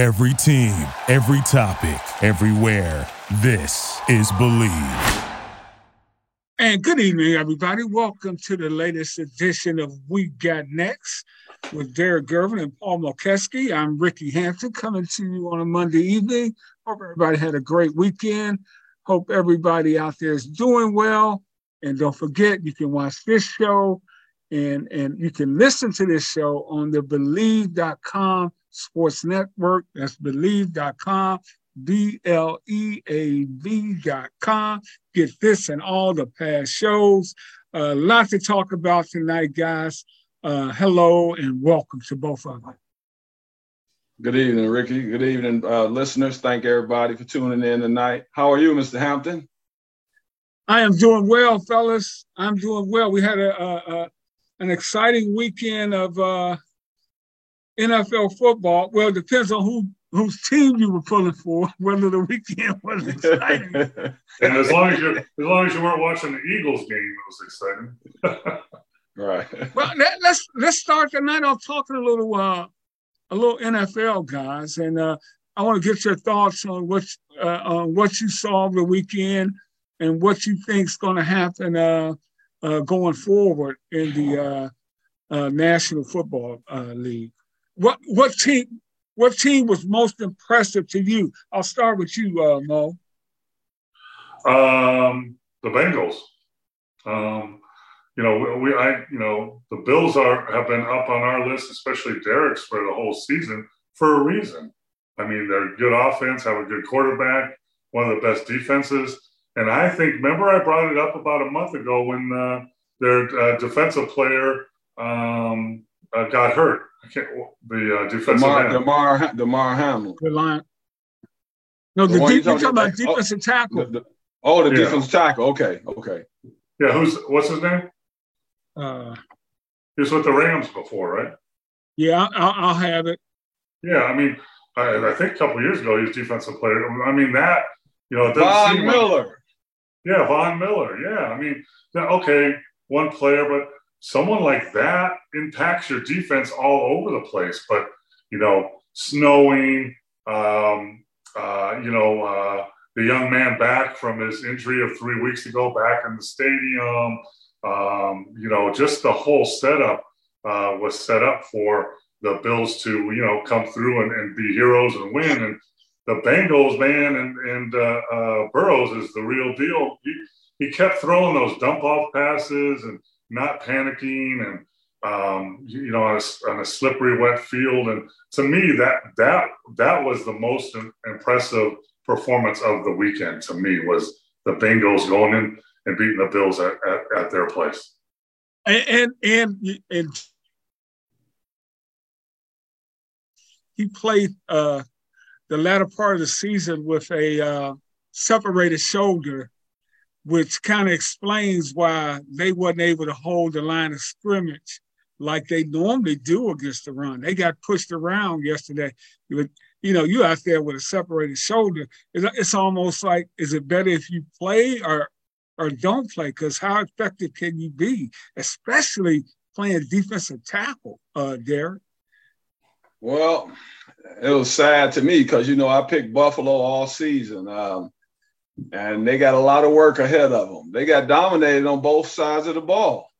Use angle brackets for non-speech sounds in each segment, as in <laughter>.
Every team, every topic, everywhere. This is Bleav. And good evening, everybody. Welcome to the latest edition of We Got Next with Derrick Gervin and Paul Mokeski. I'm Ricky Hampton coming to you on a Monday evening. Hope everybody had a great weekend. Hope everybody out there is doing well. And don't forget, you can watch this show and, and you can listen to this show on the Bleav.com Sports Network. That's Bleav.com, B L E A V.com. Get this and all the past shows. A uh, lot to talk about tonight, guys. Uh, hello and welcome to both of them. Good evening, Ricky. Good evening, uh, listeners. Thank everybody for tuning in tonight. How are you, Mr. Hampton? I am doing well, fellas. I'm doing well. We had a, a, a an exciting weekend of uh, NFL football. Well, it depends on who whose team you were pulling for, <laughs> whether the weekend <laughs> was exciting. <laughs> and as long as you as long as you weren't watching the Eagles game, it was exciting. right. Well, let, us let's, let's start tonight off talking a little uh, a little NFL guys, and uh, I want to get your thoughts on what uh, on what you saw the weekend and what you think is going to happen uh, uh, going forward in the uh, uh, National Football uh, League. What what team what team was most impressive to you? I'll start with you, uh, Mo. Um, the Bengals. Um, you know, we, we, I, you know, the Bills are have been up on our list, especially Derrick's for the whole season for a reason. I mean, they're good offense, have a good quarterback, one of the best defenses, and I think, remember, I brought it up about a month ago when uh, their uh, defensive player um, uh, got hurt. I can't, the uh, defensive Damar, end. Damar, Damar Hamlin. The. No, the, The one deep, you you're talking talking about about- defensive tackle. The- the- oh, the Yeah. defensive tackle. Okay, okay. Yeah, who's what's his name? Uh, He was with the Rams before, right? yeah, I'll, I'll have it. Yeah, I mean, I, I think a couple years ago he was defensive player. I mean that, you know, it Von seem like- Miller. Yeah, Von Miller. Yeah, I mean, okay, one player, but someone like that impacts your defense all over the place. But you know, snowing, um, uh, you know, uh, the young man back from his injury of three weeks ago, back in the stadium. Um, you know, just the whole setup uh, was set up for the Bills to, you know, come through and, and be heroes and win. And the Bengals, man, and and uh, uh, Burrows is the real deal. He, he kept throwing those dump off passes and not panicking and um, you, know on a, on a slippery wet field. And to me, that that that was the most impressive performance of the weekend. To me, was the Bengals going in and beating the Bills at, at, at their place. And and and, and he played uh, the latter part of the season with a uh, separated shoulder, which kind of explains why they wasn't able to hold the line of scrimmage like they normally do against the run. They got pushed around yesterday. You know, you out there with a separated shoulder. It's almost like, is it better if you play or or don't play? Because how effective can you be, especially playing defensive tackle, uh, Derrick? Well, it was sad to me because you know I picked Buffalo all season, um, and they got a lot of work ahead of them. They got dominated on both sides of the ball,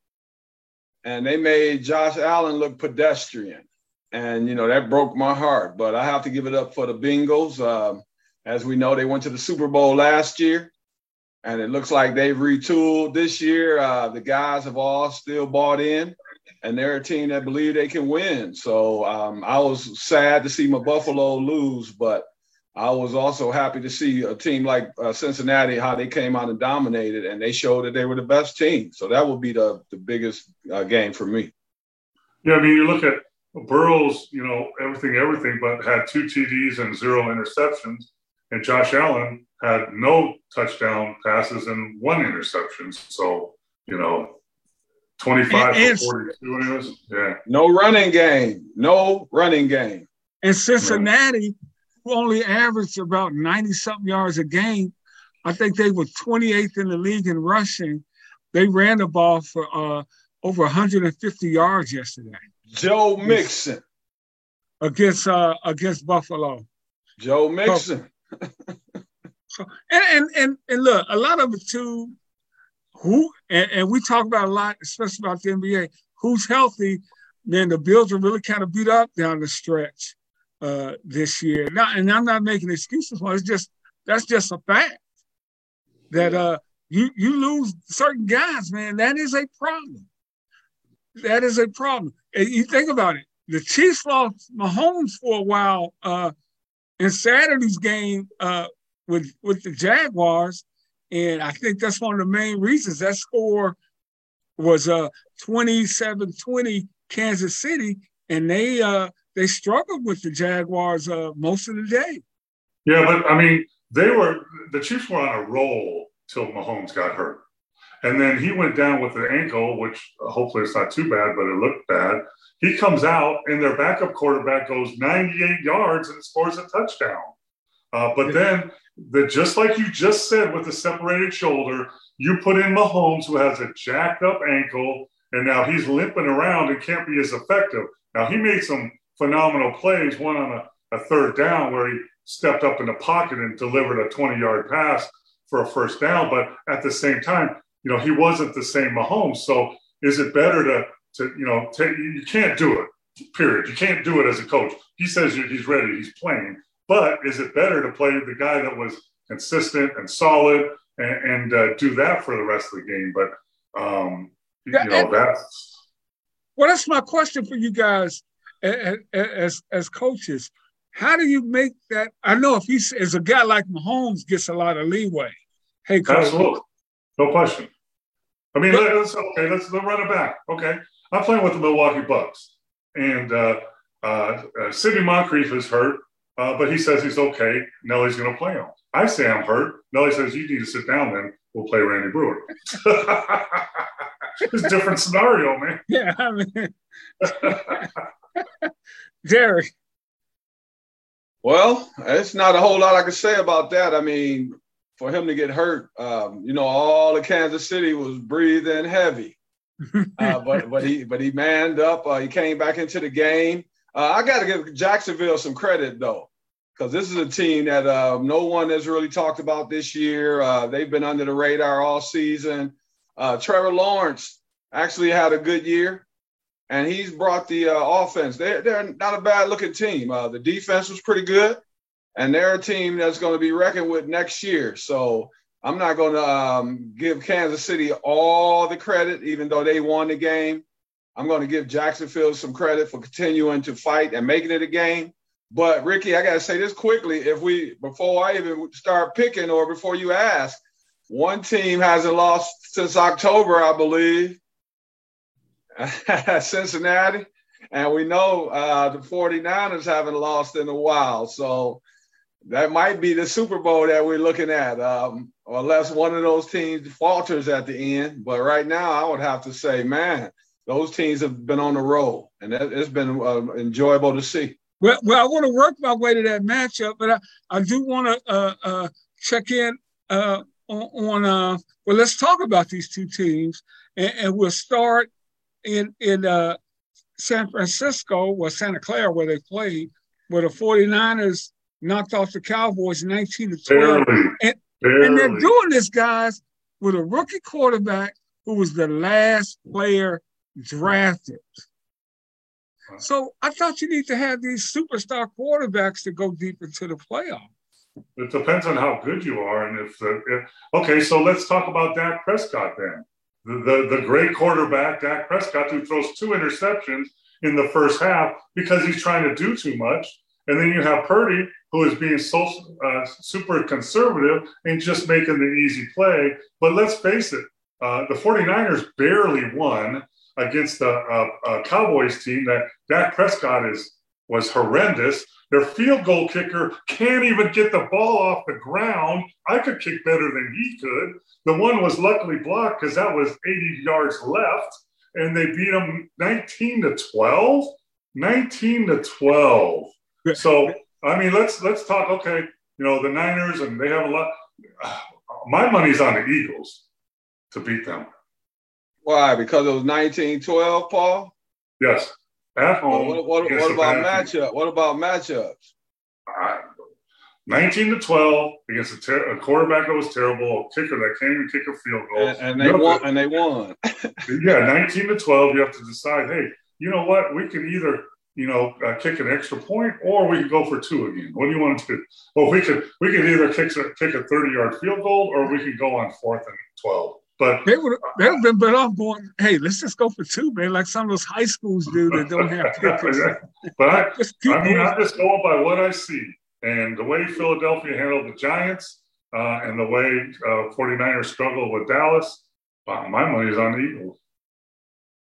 and they made Josh Allen look pedestrian, and you know that broke my heart. But I have to give it up for the Bengals. Um, as we know, they went to the Super Bowl last year, and it looks like they've retooled this year. Uh, the guys have all still bought in and they're a team that believe they can win. So um, I was sad to see my Buffalo lose, but I was also happy to see a team like uh, Cincinnati how they came out and dominated, and they showed that they were the best team. So that would be the the biggest uh, game for me. Yeah, I mean, you look at Burrows, you know, everything, everything, but had two TDs and zero interceptions. And Josh Allen had no touchdown passes and one interception. So, you know, 25 And- and- to 42 anyways. Yeah. No running game. No running game. And Cincinnati, who only averaged about 90 something yards a game, I think they were 28th in the league in rushing. They ran the ball for uh, over 150 yards yesterday. Joe Mixon. against uh, against Buffalo. Joe Mixon. <laughs> So, and, and and and look, a lot of it too. Who and, and we talk about a lot, especially about the NBA. Who's healthy? Man, the Bills are really kind of beat up down the stretch uh, this year. Now, and I'm not making excuses for it. It's just that's just a fact that uh, you you lose certain guys, man. That is a problem. That is a problem. And you think about it. The Chiefs lost Mahomes for a while uh, in Saturday's game uh, with with the Jaguars, and I think that's one of the main reasons that score was uh 27-20 Kansas City, and they uh they struggled with the Jaguars uh most of the day. Yeah, but I mean, they were the Chiefs were on a roll till Mahomes got hurt. And then he went down with an ankle, which uh, hopefully it's not too bad, but it looked bad. He comes out, and their backup quarterback goes 98 yards and scores a touchdown. Uh, but then, the, just like you just said, with the separated shoulder, you put in Mahomes, who has a jacked up ankle, and now he's limping around and can't be as effective. Now, he made some phenomenal plays, one on a, a third down where he stepped up in the pocket and delivered a 20 yard pass for a first down. But at the same time, you know, he wasn't the same Mahomes. So is it better to, to you know, take, you can't do it, period. You can't do it as a coach. He says he's ready, he's playing. But is it better to play the guy that was consistent and solid and, and uh, do that for the rest of the game? But, um, you know, that's. Well, that's my question for you guys as, as, coaches. How do you make that? I know if he's as a guy like Mahomes gets a lot of leeway. Hey, coach. Absolutely. No question. I mean, but, let's, okay, let's, let's run it back. Okay. I'm playing with the Milwaukee Bucks, and uh, uh, uh, Sidney Moncrief is hurt, uh, but he says he's okay. Nellie's going to play him. I say I'm hurt. Nellie says, You need to sit down then. We'll play Randy Breuer. <laughs> it's a different scenario, man. <laughs> Yeah. I mean, <laughs> Derrick. Well, it's not a whole lot I can say about that. I mean, for him to get hurt, um, you know, all of Kansas City was breathing heavy. <laughs> uh, but but he but he manned up. Uh, he came back into the game. Uh, I got to give Jacksonville some credit though, because this is a team that uh, no one has really talked about this year. Uh, they've been under the radar all season. Uh, Trevor Lawrence actually had a good year and he's brought the uh, offense. They're, they're not a bad looking team. Uh, the defense was pretty good, and they're a team that's going to be reckoned with next year. So I'm not going to um, give Kansas City all the credit, even though they won the game. I'm going to give Jacksonville some credit for continuing to fight and making it a game. But Ricky, I got to say this quickly. If we, before I even start picking or before you ask, one team hasn't lost since October, I believe, <laughs> Cincinnati. And we know uh, the 49ers haven't lost in a while. So that might be the Super Bowl that we're looking at, um, unless one of those teams falters at the end. But right now, I would have to say, man, those teams have been on the roll, and it's been uh, enjoyable to see. Well, well, I want to work my way to that matchup, but I, I do want to uh, uh, check in uh, on, on uh, well, let's talk about these two teams, and, and we'll start in in uh, San Francisco, or Santa Clara, where they played, where the 49ers knocked off the Cowboys 19 to 12. And, and, they're doing this, guys, with a rookie quarterback who was the last player drafted. So I thought you need to have these superstar quarterbacks to go deep into the playoffs. It depends on how good you are, and if the if, okay. So let's talk about Dak Prescott then the, the, great quarterback, Dak Prescott, who throws two interceptions in the first half because he's trying to do too much. And then you have Purdy, who is being so uh, super conservative and just making the easy play. But let's face it, uh, the 49ers barely won against the uh Cowboys team that Dak Prescott is was horrendous. Their field goal kicker can't even get the ball off the ground. I could kick better than he could. The one was luckily blocked because that was 80 yards left, and they beat them 19 to 12. 19 to 12. So I mean, let's let's talk. Okay, you know the Niners, and they have a lot. <sighs> My money's on the Eagles to beat them. Why? Because it was 19-12, Paul? Yes. At home. What, what, what about matchup? What about matchups? I, 19 to 12 against a, ter- a, quarterback that was terrible, a kicker that can't even kick a field goal. And, and they won. To, and they won. <laughs> yeah, 19 to 12. You have to decide. Hey, you know what? We can either you know uh, kick an extra point or we can go for two again. What do you want to do? Well, we could we could either kick a, kick a 30 yard field goal or we could go on fourth and 12. But they would they have been better off going, hey, let's just go for two, man, like some of those high schools do that don't have <laughs> kickers. but <laughs> I, I mean, I'm just going by what I see. And the way Philadelphia handled the Giants uh, and the way uh, 49ers struggled with Dallas, uh, my money's on the Eagles.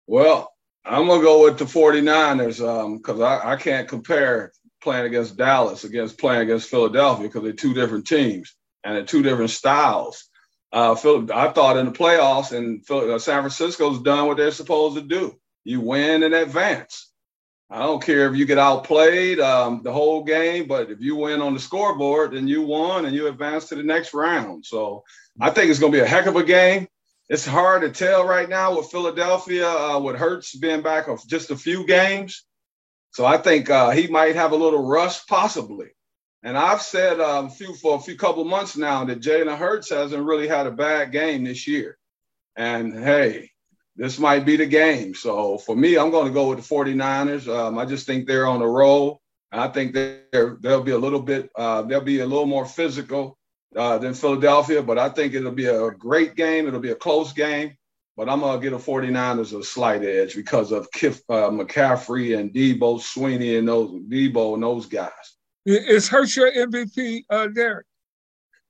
Well, I'm going to go with the 49ers because um, I, I can't compare playing against Dallas against playing against Philadelphia because they're two different teams and they're two different styles. Uh, I thought in the playoffs and uh, San Francisco's done what they're supposed to do. You win and advance. I don't care if you get outplayed um, the whole game, but if you win on the scoreboard, then you won and you advance to the next round. So I think it's going to be a heck of a game. It's hard to tell right now with Philadelphia, uh, with Hurts being back of just a few games. So I think uh, he might have a little rust, possibly. And I've said um, few, for a few couple months now that Jalen Hurts hasn't really had a bad game this year. And hey, this might be the game. So for me, I'm going to go with the 49ers. Um, I just think they're on a roll. I think they're, they'll be a little bit, uh, they'll be a little more physical uh, than Philadelphia, but I think it'll be a great game. It'll be a close game, but I'm going to give the 49ers a slight edge because of Kif, uh, McCaffrey and Deebo Sweeney and those Deebo and those guys. Is Hurts your MVP, uh, Derrick?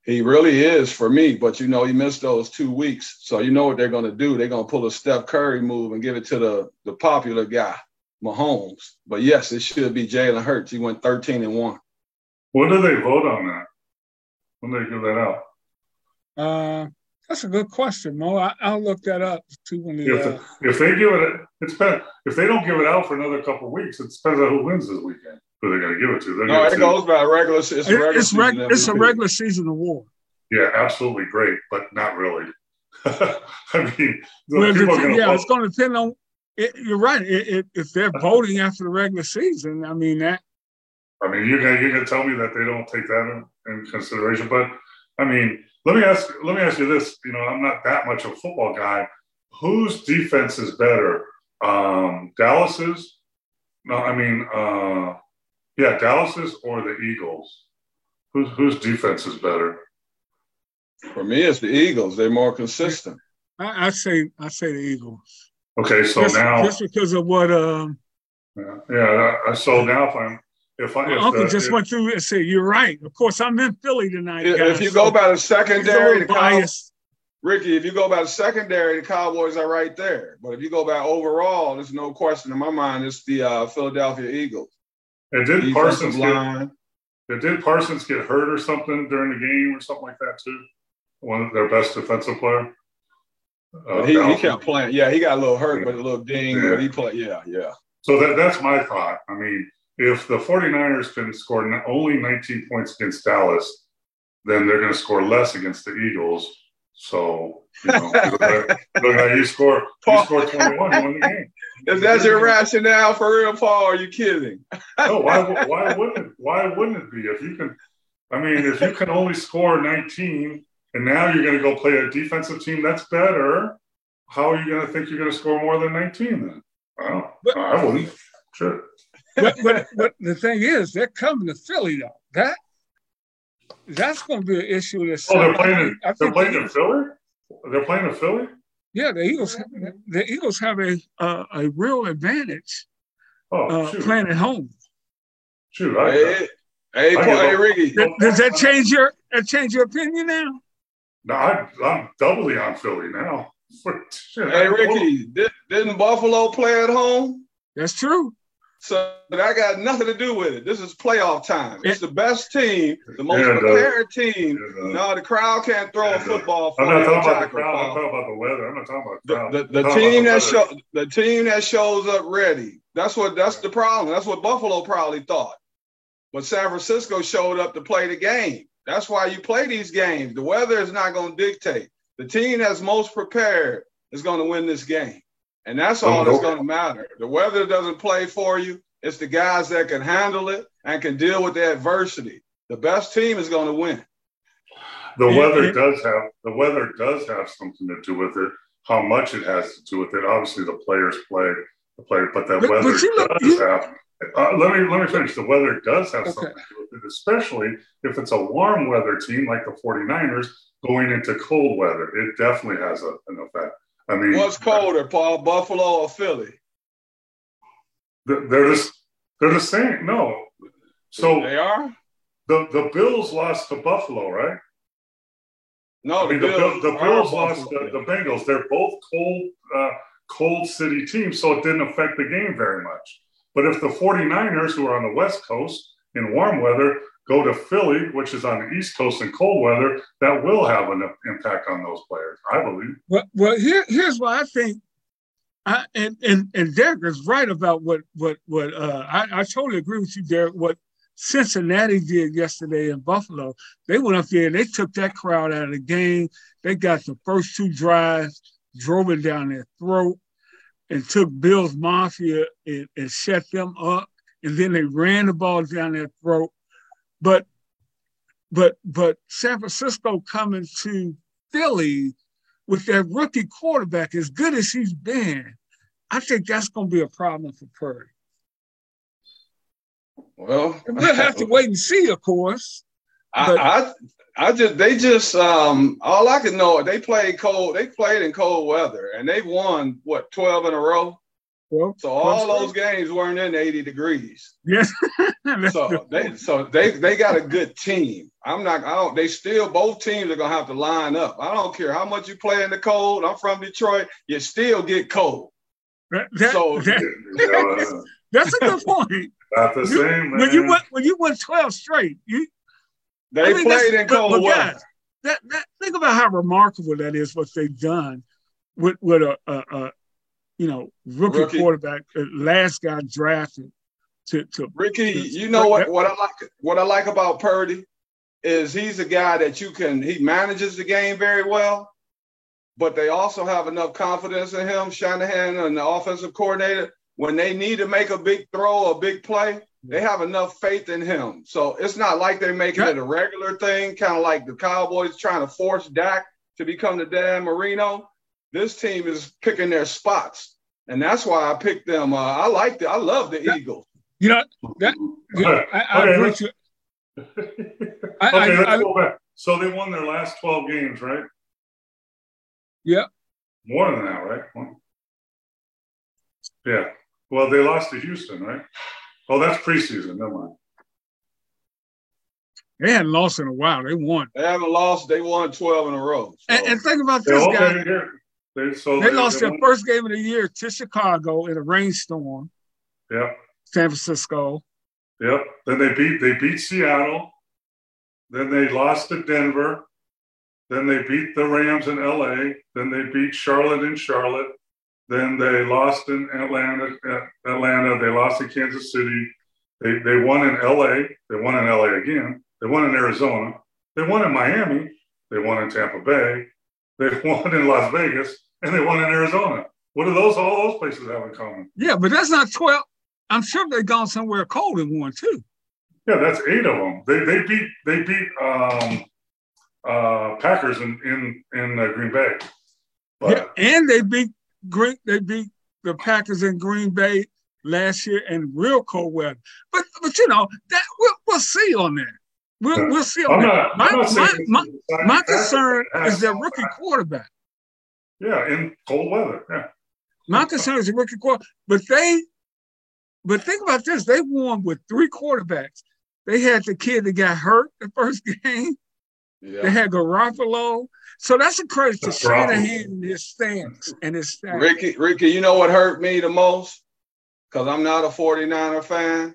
He really is for me, but you know, he missed those two weeks. So you know what they're gonna do. They're gonna pull a Steph Curry move and give it to the the popular guy, Mahomes. But yes, it should be Jalen Hurts. He went 13 and 1. When do they vote on that? When do they give that out? Uh that's a good question, Mo. I, will look that up. See when the, if, uh, if they give it, it's better. If they don't give it out for another couple weeks, it depends on who wins this weekend who they're going to give it to. They're no, it goes by regular. It's, a regular, it's, reg- it's a regular season award. Yeah, absolutely great, but not really. <laughs> I mean, well, the, yeah, vote. it's going to depend on. It, you're right. It, it, if they're <laughs> voting after the regular season, I mean that. I mean, you're gonna, you're gonna tell me that they don't take that in, in consideration, but I mean, let me ask let me ask you this. You know, I'm not that much of a football guy. Whose defense is better? Um, Dallas's? No, I mean, uh, yeah, Dallas's or the Eagles? Whose whose defense is better? For me, it's the Eagles. They're more consistent. I, I say I say the Eagles. Okay, so just, now just because of what um yeah, yeah so now if I'm if I if Uncle the, just if, went through and said you're right. Of course, I'm in Philly tonight. If, guys, if you so go by the secondary, the bias. Ricky, if you go by the secondary, the Cowboys are right there. But if you go by overall, there's no question in my mind. It's the uh, Philadelphia Eagles. And did Parsons line. get, did Parsons get hurt or something during the game or something like that too? One of their best defensive player. Uh, he, he kept playing. Yeah, he got a little hurt, yeah. but a little ding. Yeah. But he played. Yeah, yeah. So that, that's my thought. I mean, if the 49ers can score only 19 points against Dallas, then they're going to score less against the Eagles. So, you know, <laughs> look at you score, you score 21, you win the game. If that's your rationale for real, Paul, are you kidding? <laughs> no, why, why wouldn't it? Why wouldn't it be? If you can, I mean, if you can only score 19 and now you're going to go play a defensive team that's better, how are you going to think you're going to score more than 19 then? Well, but, I wouldn't. Sure. But, but, but the thing is, they're coming to Philly though. That that's going to be an issue. That's oh, they're playing. In, they're playing in Philly. They're playing in Philly. Yeah, the Eagles. The Eagles have a uh, a real advantage oh, uh, playing at home. Shoot, I, hey, hey, I hey, Ricky. Does, does that change your that change your opinion now? No, I, am doubly on Philly now. <laughs> hey, Ricky, did, didn't Buffalo play at home? That's true. So I got nothing to do with it. This is playoff time. It's the best team, the most yeah, prepared team. Yeah, no, the crowd can't throw yeah, a football. I'm not talking about the crowd. I'm not talking about the weather. I'm not talking about the crowd. The, the, the team that show, the team that shows up ready. That's what. That's the problem. That's what Buffalo probably thought. But San Francisco showed up to play the game. That's why you play these games. The weather is not going to dictate. The team that's most prepared is going to win this game. And that's all that's going to matter. The weather doesn't play for you. It's the guys that can handle it and can deal with the adversity. The best team is going to win. The weather does have the weather does have something to do with it. How much it has to do with it. Obviously, the players play the player, but the weather but does have. Uh, let me let me finish. The weather does have okay. something to do with it, especially if it's a warm weather team like the 49ers going into cold weather. It definitely has a, an effect. I mean, what's colder, Paul, Buffalo or Philly? They're just they're the same. No, so they are. The the Bills lost to Buffalo, right? No, I mean, the, Bills, the, the Bills lost the, the, Bengals. They're both cold, uh, cold city teams, so it didn't affect the game very much. But if the 49ers, who are on the West Coast in warm weather, go to Philly, which is on the East Coast in cold weather, that will have an impact on those players, I believe. Well, well here, here's what I think, I, and, and, and Derrick is right about what, what, what uh, I, I totally agree with you, Derrick, what Cincinnati did yesterday in Buffalo. They went up there and they took that crowd out of the game. They got the first two drives, drove it down their throat, and took Bills Mafia and, and set them up. And then they ran the ball down their throat. But but but San Francisco coming to Philly with their rookie quarterback, as good as he's been, I think that's going to be a problem for Purdy. Well, we'll have to wait and see, of course. I, I, I just they just um all I can know they played cold they played in cold weather and they won what twelve in a row. Well, so all those games weren't in eighty degrees. Yes. <laughs> so they so they they got a good team. I'm not I don't they still both teams are gonna have to line up. I don't care how much you play in the cold. I'm from Detroit. You still get cold. That, that, so that, <laughs> that's a good point. Not the you, same, man. When you went when you went 12 straight, you they I mean, played in cold weather. Guys, that, that, think about how remarkable that is what they've done with with a, a, a you know rookie, rookie, quarterback, uh, last guy drafted to, to Ricky. To, you know what what I like what I like about Purdy is he's a guy that you can he manages the game very well, but they also have enough confidence in him, Shanahan and the offensive coordinator when they need to make a big throw, a big play, they have enough faith in him. So it's not like they're making it a regular thing, kind of like the Cowboys trying to force Dak to become the Dan Marino. This team is picking their spots, and that's why I picked them. Uh, I like the, I love the that, Eagles. You know that. I, I, okay, let's, I, okay, let's go back. So they won their last twelve games, right? Yeah. More than that, right? Yeah. Well, they lost to Houston, right? Oh, that's preseason. Never mind. They hadn't lost in a while. They won. They haven't lost. They won 12 in a row. So. And, and, think about this, yeah, guy. They, so they, they lost they their won. first game of the year to Chicago in a rainstorm. Yep. San Francisco. Yep. Then they beat they beat Seattle. Then they lost to Denver. Then they beat the Rams in LA. Then they beat Charlotte in Charlotte. Then they lost in Atlanta. Uh, Atlanta. They lost in Kansas City. They, they won in LA. They won in LA again. They won in Arizona. They won in Miami. They won in Tampa Bay. They <laughs> won in Las Vegas. And they won in Arizona. What do those all those places have in common? Yeah, but that's not twelve. I'm sure they've gone somewhere cold and won too. Yeah, that's eight of them. They they beat they beat um, uh, Packers in in in uh, Green Bay. But, yeah, and they beat Green, they beat the Packers in Green Bay last year in real cold weather. But but you know that we'll, we'll see on that. We'll, we'll see on I'm. Not, my, my, my, my concern is their rookie quarterback. Yeah, in cold weather. Yeah. My concern is the rookie quarterback. But they, but think about this: they won with three quarterbacks. They had the kid that got hurt the first <laughs> game. Yeah. They had Garoppolo. So that's a credit to Shanahan and his stance and his staff. Ricky, Ricky, you know what hurt me the most? Because I'm not a 49er fan.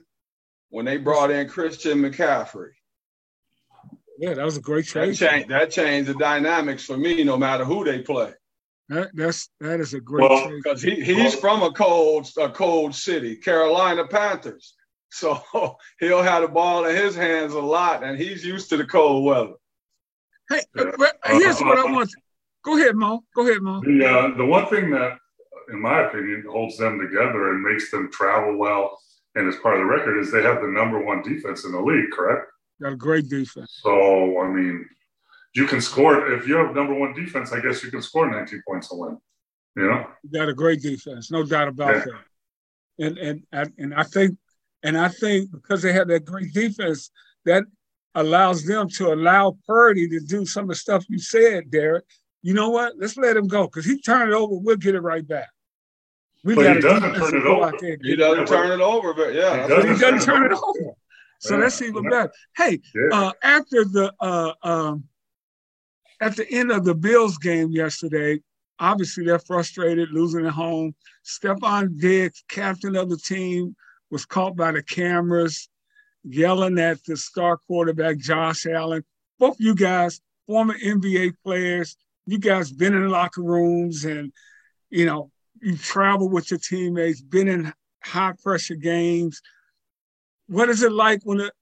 When they brought in Christian McCaffrey. Yeah, that was a great trade. That changed, that changed the dynamics for me, no matter who they play. That, that's that is a great well, because he, he's from a cold a cold city, Carolina Panthers. <laughs> So he'll have the ball in his hands a lot, and he's used to the cold weather. Hey, uh, here's what I want. Go ahead, Mo. Go ahead, Mo. The uh, the one thing that in my opinion, holds them together and makes them travel well and is part of the record is they have the number one defense in the league, correct? Got a great defense. So, I mean, you can score if you have number one defense. I guess you can score 19 points a win. You know, you got a great defense, no doubt about yeah. that. And and and I think and I think because they have that great defense, that allows them to allow Purdy to do some of the stuff you said, Derrick. You know what? Let's let him go because he turned it over. We'll get it right back. We but he doesn't turn it over. He doesn't turn it over, but yeah, he doesn't, he doesn't turn it over. So yeah. that's even better. Hey, yeah. uh, after the uh, um, at the end of the Bills game yesterday, obviously they're frustrated losing at home. Stefon Diggs, captain of the team, was caught by the cameras yelling at the star quarterback Josh Allen. Both you guys, former NBA players, you guys been in locker rooms and you know you travel with your teammates, been in high pressure games what is it like when it,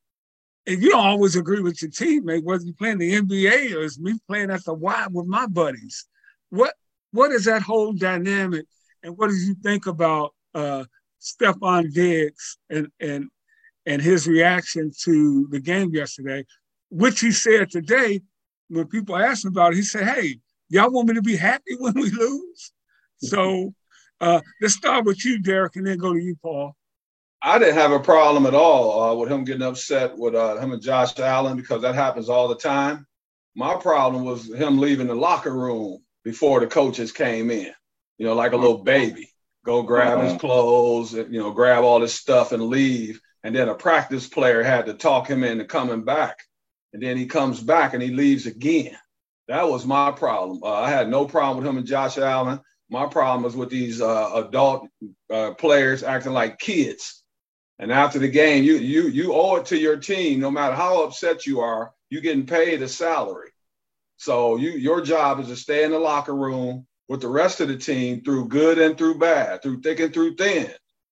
and you don't always agree with your teammate, whether you're playing the NBA or it's me playing at the Y with my buddies. What what is that whole dynamic, and what did you think about uh, Stefon Diggs and and and his reaction to the game yesterday, which he said today when people asked him about it, he said, "Hey, y'all want me to be happy <laughs> when we lose?" So uh, let's start with you, Derrick, and then go to you, Paul. I didn't have a problem at all uh, with him getting upset with uh, him and Josh Allen because that happens all the time. My problem was him leaving the locker room before the coaches came in, you know, like a little baby. Go grab his uh-huh. clothes, you know, grab all his stuff and leave. And then a practice player had to talk him into coming back. And then he comes back and he leaves again. That was my problem. Uh, I had no problem with him and Josh Allen. My problem was with these uh, adult uh, players acting like kids and after the game, you you you owe it to your team, no matter how upset you are, you're getting paid a salary. So you your job is to stay in the locker room with the rest of the team through good and through bad, through thick and through thin.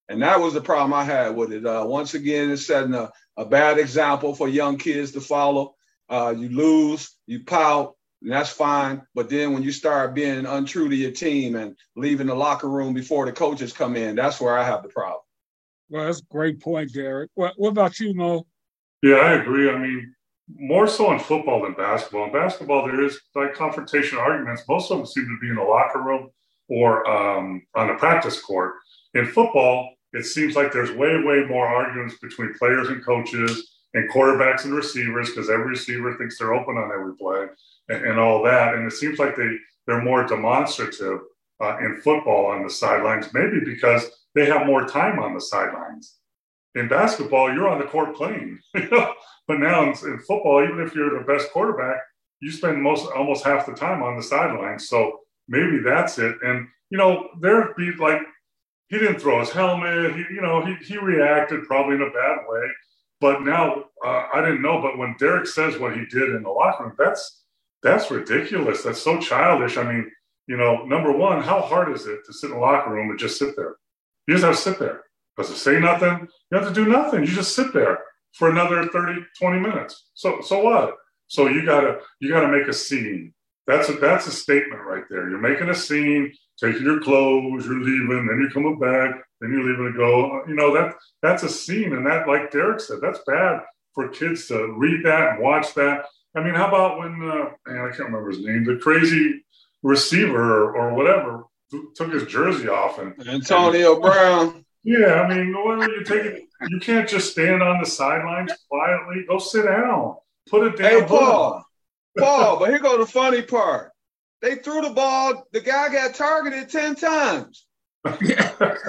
And that was the problem I had with it. Uh, once again, it's setting a, a bad example for young kids to follow. Uh, you lose, you pout, and that's fine. But then when you start being untrue to your team and leaving the locker room before the coaches come in, that's where I have the problem. Well, that's a great point, Derrick. What, what about you, Mo? Yeah, I agree. I mean, more so in football than basketball. In basketball, there is like confrontation arguments. Most of them seem to be in the locker room or um, on the practice court. In football, it seems like there's way, way more arguments between players and coaches and quarterbacks and receivers because every receiver thinks they're open on every play and, and, all that. And it seems like they, they're more demonstrative uh, in football on the sidelines, maybe because they have more time on the sidelines. In basketball, you're on the court playing. <laughs> but now in, in, football, even if you're the best quarterback, you spend most almost half the time on the sidelines. So maybe that's it. And you know, there be like he didn't throw his helmet. He, you know, he he reacted probably in a bad way. But now uh, I didn't know. But when Derrick says what he did in the locker room, that's that's ridiculous. That's so childish. I mean, you know, number one, how hard is it to sit in the locker room and just sit there? You just have to sit there. Does it say nothing? You have to do nothing. You just sit there for another 30, 20 minutes. So so what? So you gotta you gotta make a scene. That's a that's a statement right there. You're making a scene, taking your clothes, you're leaving, then you're coming back, then you're leaving to go. You know, that that's a scene. And that, like Derrick said, that's bad for kids to read that and watch that. I mean, how about when uh, I can't remember his name, the crazy receiver or, or whatever took his jersey off and Antonio and, <laughs> Brown. Yeah, I mean, what are you taking? You can't just stand on the sidelines quietly. Go sit down. Put it down. Hey, Paul. Paul, but here goes the funny part. They threw the ball. The guy got targeted ten times. <laughs>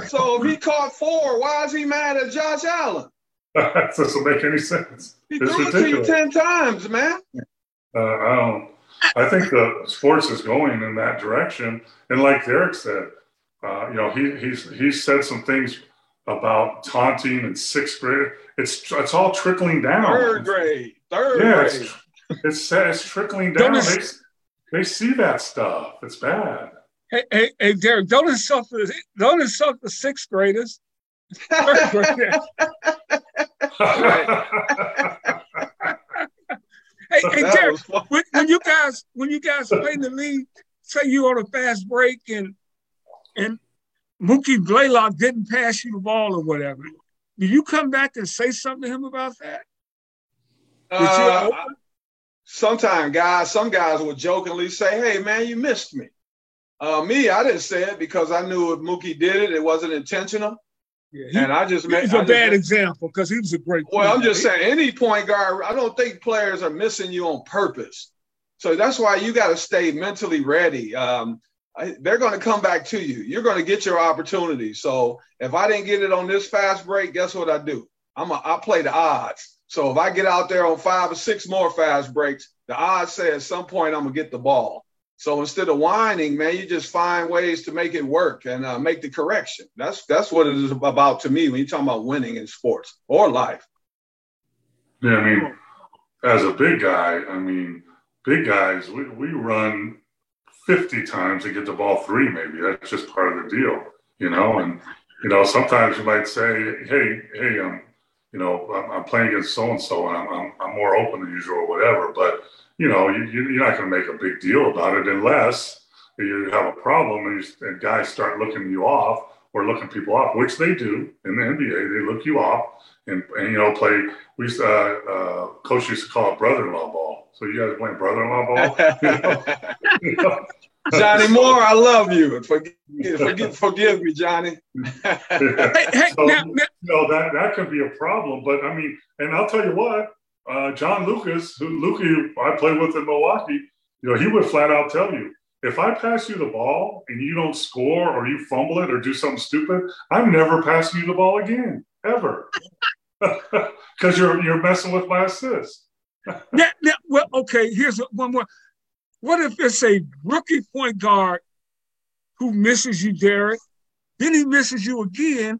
so if he caught four, why is he mad at Josh Allen? <laughs> that doesn't make any sense. He it's threw ridiculous. it to you ten times, man. Uh, I don't. I think the sports is going in that direction. And like Derrick said, uh, you know, he he's he said some things about taunting in sixth grade. It's it's all trickling down. Third grade, third yeah, grade. It's, it's, it's trickling down. They, they see that stuff. It's bad. Hey, hey, hey, Derrick, don't insult the don't insult the sixth graders. <laughs> Third graders. <laughs> Hey, hey Derrick, when, when, you guys when you guys play in the league, say you on a fast break and and Mookie Blaylock didn't pass you the ball or whatever. Do you come back and say something to him about that? Uh, sometimes guys, some guys would jokingly say, "Hey, man, you missed me." Uh, me, I didn't say it because I knew if Mookie did it, it wasn't intentional. Yeah, he, and I just he's a bad example because he was a great. Well, I'm just saying, any point guard, I don't think players are missing you on purpose. So that's why you got to stay mentally ready. Um, I, they're going to come back to you. You're going to get your opportunity. So if I didn't get it on this fast break, guess what I do? I'm a, I play the odds. So if I get out there on five or six more fast breaks, the odds say at some point I'm gonna get the ball. So instead of whining, man, you just find ways to make it work and uh, make the correction. That's that's what it is about to me when you're talking about winning in sports or life. Yeah, I mean, as a big guy, I mean, big guys, we, we run 50 times to get the ball three, maybe. That's just part of the deal, you know? And, you know, sometimes you might say, hey, hey, um, you know, I'm, I'm playing against so and so, and I'm, I'm more open than usual, or whatever. But you know, you, you're not going to make a big deal about it unless you have a problem and, you, and guys start looking you off or looking people off, which they do in the NBA. They look you off and, and you know play. We used to, uh, uh, coach used to call it brother-in-law ball. So you guys playing brother-in-law ball? <laughs> you know? <laughs> Johnny Moore, I love you. Forgive, forgive, forgive me, Johnny. <laughs> hey, hey, so, now, now, you know, that, that could be a problem. But I mean, and I'll tell you what, uh, John Lucas, who Lukey I played with in Milwaukee, you know, he would flat out tell you, if I pass you the ball and you don't score or you fumble it or do something stupid, I'm never passing you the ball again, ever. <laughs> Because you're you're messing with my assist. <laughs> yeah, yeah, well, okay, here's one more. What if it's a rookie point guard who misses you, Derrick? Then he misses you again,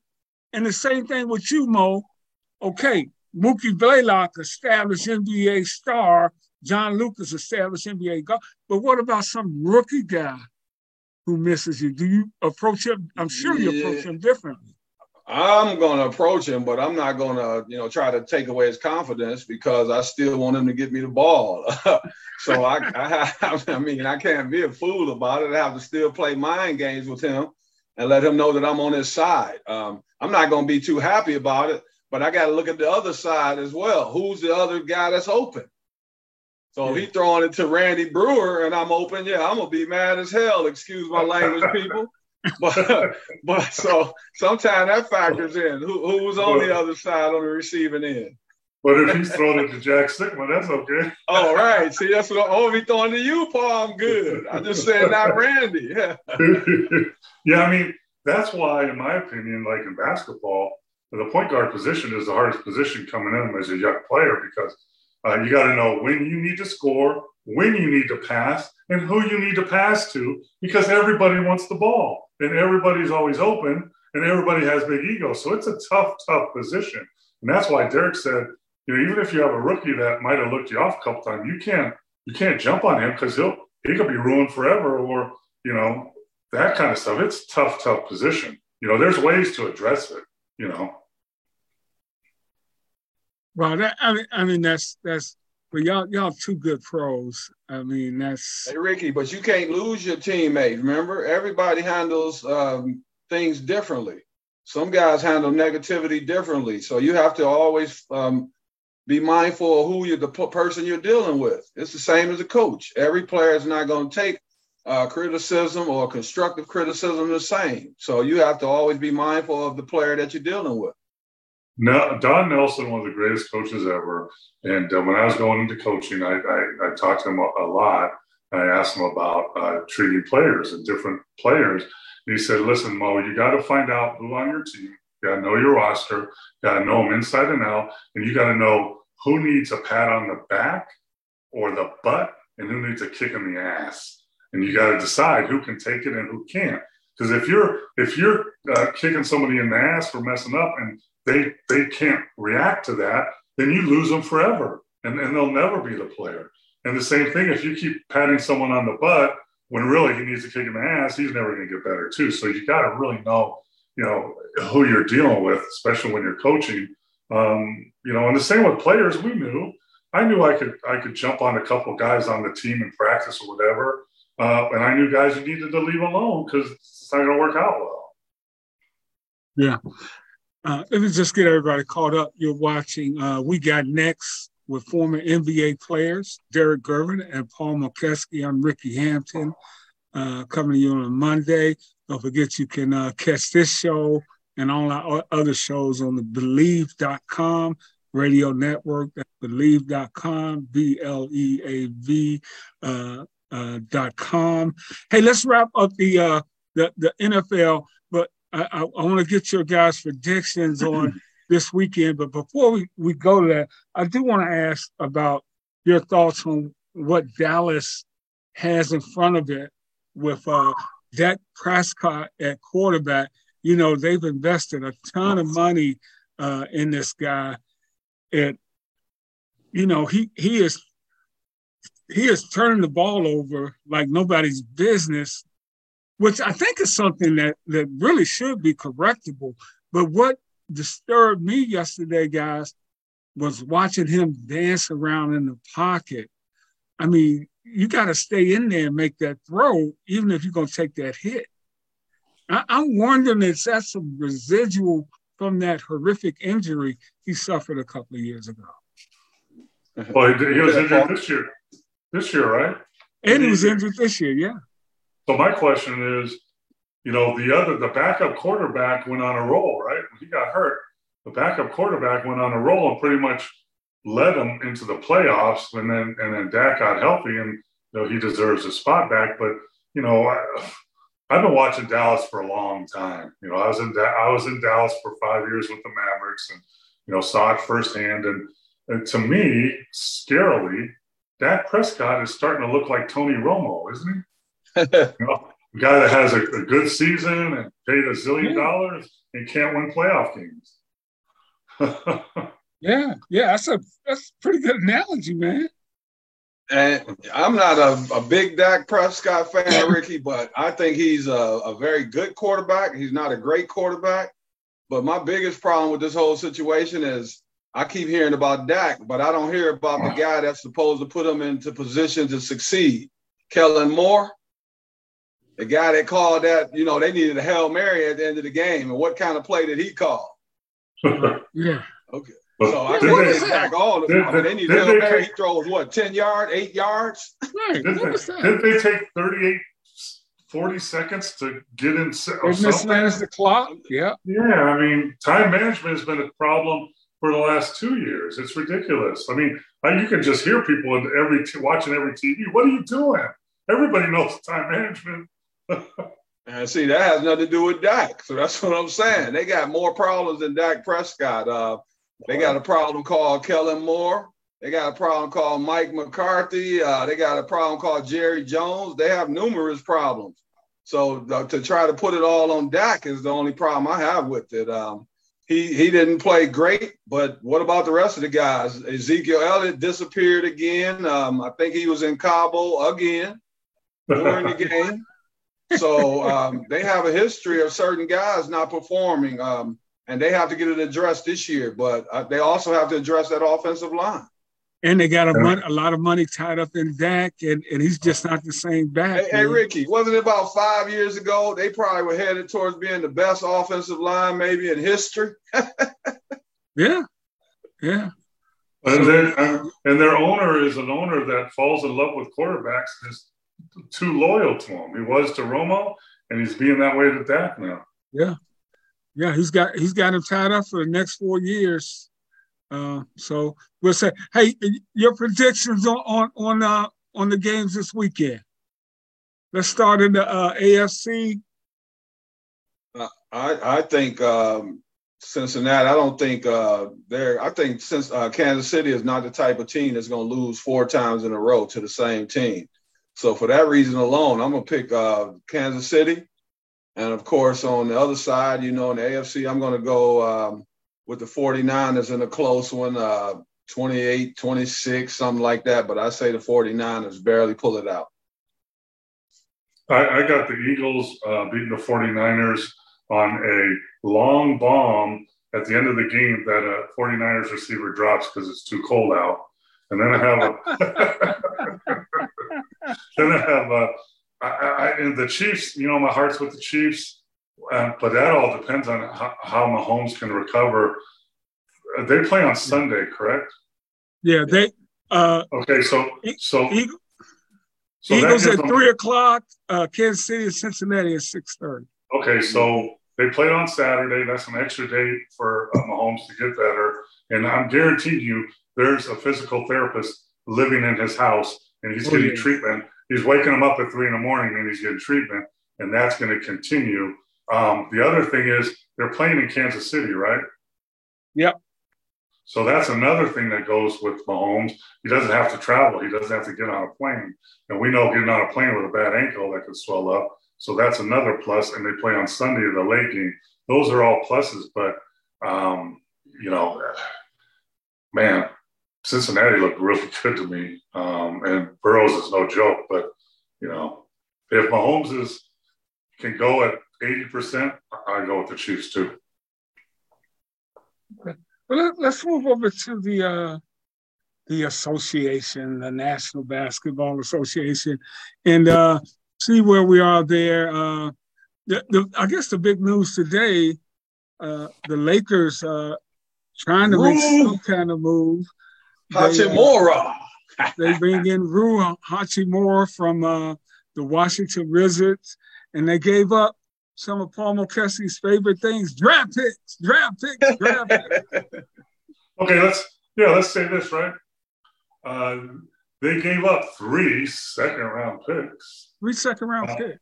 and the same thing with you, Mo. Okay, Mookie Blaylock, established NBA star, John Lucas, established NBA guard. But what about some rookie guy who misses you? Do you approach him? I'm sure you approach him differently. I'm going to approach him, but I'm not going to, you know, try to take away his confidence because I still want him to get me the ball. <laughs> so I, I, <laughs> I mean, I can't be a fool about it. I have to still play mind games with him and let him know that I'm on his side. Um, I'm not going to be too happy about it, but I got to look at the other side as well. Who's the other guy that's open? So if he throwing it to Randy Breuer and I'm open, yeah, I'm gonna be mad as hell. Excuse my language, people. <laughs> but but so sometimes that factors in. Who who's on the other side on the receiving end? But if he's throwing it to Jack Sikma, that's okay. <laughs> All oh, right. See, that's what oh, if he throwing to you, Paul, I'm good. I just said not Randy. Yeah. <laughs> yeah, I mean, that's why, in my opinion, like in basketball, the point guard position is the hardest position coming in as a young player because uh, you got to know when you need to score, when you need to pass, and who you need to pass to because everybody wants the ball and everybody's always open and everybody has big egos. So it's a tough, tough position. And that's why Derrick said, you know, even if you have a rookie that might have looked you off a couple times, you can't you can't jump on him because he'll he could be ruined forever or you know that kind of stuff. It's tough, tough position. You know, there's ways to address it. You know. Well, that, I mean, I mean that's that's but y'all y'all two good pros. I mean that's. Hey Ricky, but you can't lose your teammate. Remember, everybody handles um, things differently. Some guys handle negativity differently, so you have to always um, be mindful of who you're the person you're dealing with. It's the same as a coach. Every player is not going to take uh, criticism or constructive criticism the same. So you have to always be mindful of the player that you're dealing with. No, Don Nelson, one of the greatest coaches ever. And uh, when I was going into coaching, I, I, I talked to him a, a, lot. I asked him about uh, treating players and different players. And he said, "Listen, Mo, you got to find out who on your team. You got to know your roster. Got to know them inside and out, and you got to know who needs a pat on the back or the butt, and who needs a kick in the ass. And you got to decide who can take it and who can't. Because if you're if you're uh, kicking somebody in the ass for messing up and they they can't react to that, then you lose them forever, and, and they'll never be the player. And the same thing, if you keep patting someone on the butt when really he needs to kick in the ass, he's never going to get better too. So you got to really know, you know, who you're dealing with, especially when you're coaching. Um, you know, and the same with players. We knew, I knew I could I could jump on a couple guys on the team in practice or whatever, uh, and I knew guys you needed to leave alone because it's not going to work out well. Yeah. Uh, let me just get everybody caught up. You're watching uh, We Got Next with former NBA players Derrick Gervin and Paul Mokeski. I'm Ricky Hampton uh, coming to you on a Monday. Don't forget you can uh, catch this show and all our other shows on the Bleav.com radio network. That's Bleav.com, B L E A V uh, uh, dot com. Hey, let's wrap up the uh, the, the NFL, but I, I, I want to get your guys' predictions <clears throat> on this weekend. But before we, we go to that, I do want to ask about your thoughts on what Dallas has in front of it with uh, Dak Prescott at quarterback. You know, they've invested a ton of money uh, in this guy. And, you know, he, he is he is turning the ball over like nobody's business, which I think is something that, that really should be correctable. But what disturbed me yesterday, guys, was watching him dance around in the pocket. I mean, you got to stay in there and make that throw, even if you're going to take that hit. I, am wondering if that's some residual from that horrific injury he suffered a couple of years ago. Well, he, he was injured this year. This year, right? And he was injured this year, yeah. So my question is, you know, the other, the backup quarterback went on a roll, right? When he got hurt, the backup quarterback went on a roll and pretty much led them into the playoffs. And then, and then Dak got healthy and, you know, he deserves a spot back. But, you know, I, have been watching Dallas for a long time. You know, I was in, da- I was in Dallas for five years with the Mavericks and, you know, saw it firsthand. And, and to me, scarily, Dak Prescott is starting to look like Tony Romo, isn't he? <laughs> you know, a guy that has a, a good season and paid a zillion yeah. dollars and can't win playoff games. <laughs> yeah, yeah, that's a that's a pretty good analogy, man. And I'm not a, a big Dak Prescott fan, Ricky, but I think he's a, a very good quarterback. He's not a great quarterback. But my biggest problem with this whole situation is I keep hearing about Dak, but I don't hear about the guy that's supposed to put him into position to succeed. Kellen Moore, the guy that called that, you know, they needed a Hail Mary at the end of the game. And what kind of play did he call? <laughs> yeah. Okay. So I think they back all of them. they need Hail Mary. He throws what, 10 yards, eight yards? Right. Didn't, they, didn't they take 38, 40 seconds to get in? They mismanaged the clock. Yeah. Yeah. I mean, time management has been a problem for the last two years. It's ridiculous. I mean, you can just hear people in every t- watching every TV. What are you doing? Everybody knows <laughs> time management. and see, that has nothing to do with Dak. So that's what I'm saying. They got more problems than Dak Prescott. Uh, they got a problem called Kellen Moore. They got a problem called Mike McCarthy. Uh, they got a problem called Jerry Jones. They have numerous problems. So uh, to try to put it all on Dak is the only problem I have with it. Um, he he didn't play great, but what about the rest of the guys? Ezekiel Elliott disappeared again. Um, I think he was in Cabo again during the <laughs> game. So um, they have a history of certain guys not performing, um, and they have to get it addressed this year. But uh, they also have to address that offensive line. And they got a, mon- a lot of money tied up in Dak, and, and he's just not the same back. Hey, hey, Ricky, wasn't it about five years ago? They probably were headed towards being the best offensive line maybe in history. <laughs> yeah, yeah. And, then, uh, and their owner is an owner that falls in love with quarterbacks and is too loyal to him. He was to Romo, and he's being that way to Dak now. Yeah, yeah. He's got he's got him tied up for the next four years. Uh, so we'll say, hey, your predictions on on on, uh, on the games this weekend. Let's start in the uh, AFC. Uh, I I think um, Cincinnati. I don't think uh, they're. I think since uh, Kansas City is not the type of team that's going to lose four times in a row to the same team. So for that reason alone, I'm gonna pick uh, Kansas City. And of course, on the other side, you know, in the AFC, I'm gonna go um, with the 49ers in a close one, uh, 28, 26, something like that. But I say the 49ers barely pull it out. I, I got the Eagles uh, beating the 49ers on a long bomb at the end of the game that a 49ers receiver drops because it's too cold out. And then I have a <laughs> then I have uh, I, I, and the Chiefs. You know, my heart's with the Chiefs. Uh, but that all depends on how, how Mahomes can recover. They play on Sunday, correct? Yeah, they. Uh, okay, so so, Eagle, so Eagles at them, three o'clock. Uh, Kansas City and Cincinnati at six thirty. Okay, so they played on Saturday. That's an extra day for uh, Mahomes to get better. And I'm guaranteeing you, there's a physical therapist living in his house, and he's oh, getting yeah. treatment. He's waking him up at three in the morning, and he's getting treatment, and that's going to continue. Um, the other thing is they're playing in Kansas City, right? Yep. So that's another thing that goes with Mahomes. He doesn't have to travel. He doesn't have to get on a plane. And we know getting on a plane with a bad ankle that could swell up. So that's another plus. And they play on Sunday, the late game. Those are all pluses. But, um, you know, man, Cincinnati looked really <laughs> good to me. Um, and Burrows is no joke. But, you know, if Mahomes is, can go at 80%, I go with the Chiefs too. Well, let, us move over to the uh, the association, the National Basketball Association, and uh, see where we are there. Uh, the, the, I guess the big news today, uh, the Lakers uh, trying to make some kind of move. Hachimura. They, <laughs> they bring in Rui Hachimura from uh, the Washington Wizards, and they gave up some of Paul Mokeski's favorite things: draft picks, draft picks, draft picks. <laughs> okay, let's yeah, let's say this right. Uh, they gave up three second round picks. Three second round uh, picks.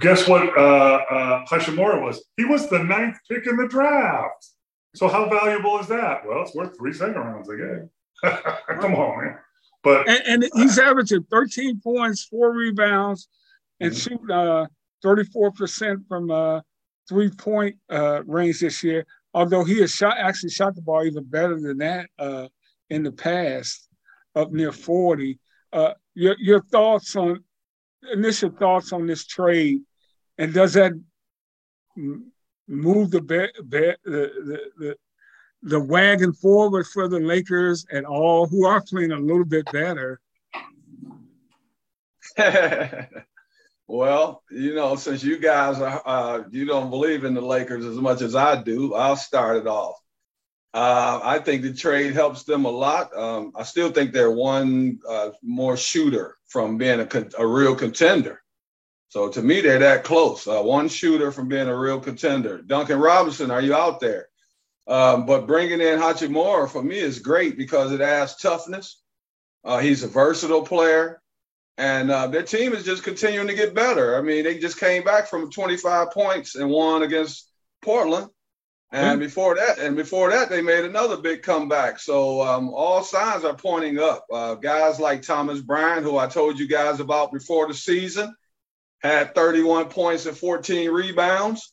Guess what? Uh, uh, Hachimura was. He was the ninth pick in the draft. So how valuable is that? Well, it's worth three second rounds again. <laughs> Come on, man. But and, and he's averaging 13 points, four rebounds, and mm-hmm. shoot uh, 34% from uh, three point uh, range this year, although he has shot actually shot the ball even better than that uh, in the past, up near 40. Uh, your, your thoughts on initial thoughts on this trade, and does that move the, be, be, the, the, the wagon forward for the Lakers and all who are playing a little bit better? <laughs> Well, you know, since you guys are, uh, you don't believe in the Lakers as much as I do, I'll start it off. Uh, I think the trade helps them a lot. Um, I still think they're one uh, more shooter from being a, con- a, real contender. So to me, they're that close. Uh, one shooter from being a real contender. Duncan Robinson, are you out there? Um, but bringing in Hachimura for me is great because it adds toughness. Uh, he's a versatile player and uh, their team is just continuing to get better. I mean, they just came back from 25 points and won against Portland, and mm-hmm. before that, and before that, they made another big comeback. So um, all signs are pointing up. Uh, guys like Thomas Bryant, who I told you guys about before the season, had 31 points and 14 rebounds.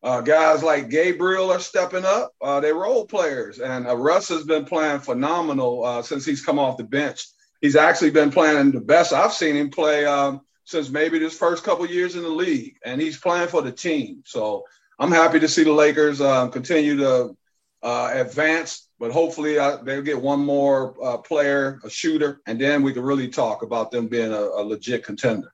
Uh, guys like Gabriel are stepping up. Uh, they're role players, and uh, Russ has been playing phenomenal uh, since he's come off the bench he's actually been playing the best I've seen him play um, since maybe his first couple years in the league, and he's playing for the team. So I'm happy to see the Lakers uh, continue to uh, advance, but hopefully uh, they'll get one more uh, player, a shooter, and then we can really talk about them being a, a legit contender.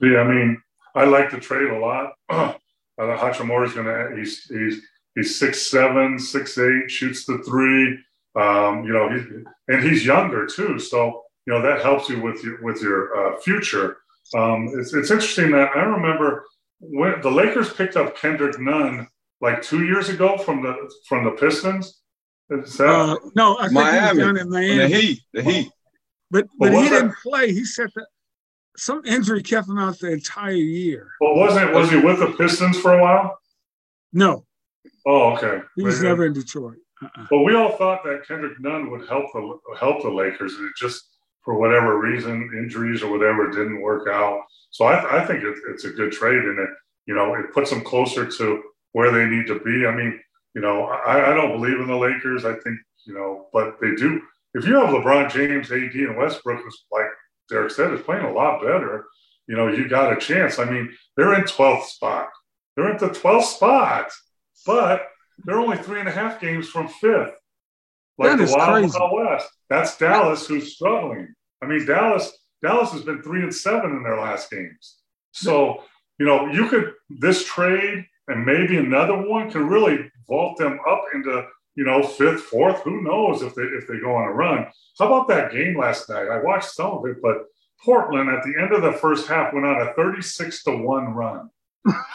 Yeah, I mean, I like the trade a lot. <clears throat> uh, is going to he's he's he's six seven, six eight, shoots the three um, you know, he's, and he's younger too, so you know that helps you with your with your uh, future. Um, it's, it's interesting that I remember when the Lakers picked up Kendrick Nunn like two years ago from the from the Pistons. That, uh, no, I think Miami. he was down in Miami. The Heat, the Heat. But but, he didn't play. He said that some injury kept him out the entire year. Well, wasn't was he with the Pistons for a while? No. Oh, okay. He was never in Detroit. Uh-uh. Well, we all thought that Kendrick Nunn would help the help the Lakers, and it just for whatever reason, injuries or whatever, didn't work out. So I, I think it, it's a good trade, and it you know it puts them closer to where they need to be. I mean, you know, I, I don't believe in the Lakers. I think you know, but they do. If you have LeBron James, AD, and Westbrook, like Derek said, is playing a lot better. You know, you got a chance. I mean, they're in 12th spot. They're at the 12th spot, but they're only three and a half games from fifth. Like that is the Wild, Wild West. That's Dallas who's struggling. I mean, Dallas, Dallas has been three and seven in their last games. So, you know, you could this trade and maybe another one can really vault them up into you know fifth, fourth. Who knows if they if they go on a run? How about that game last night? I watched some of it, but Portland at the end of the first half went on a 36 to 1 run.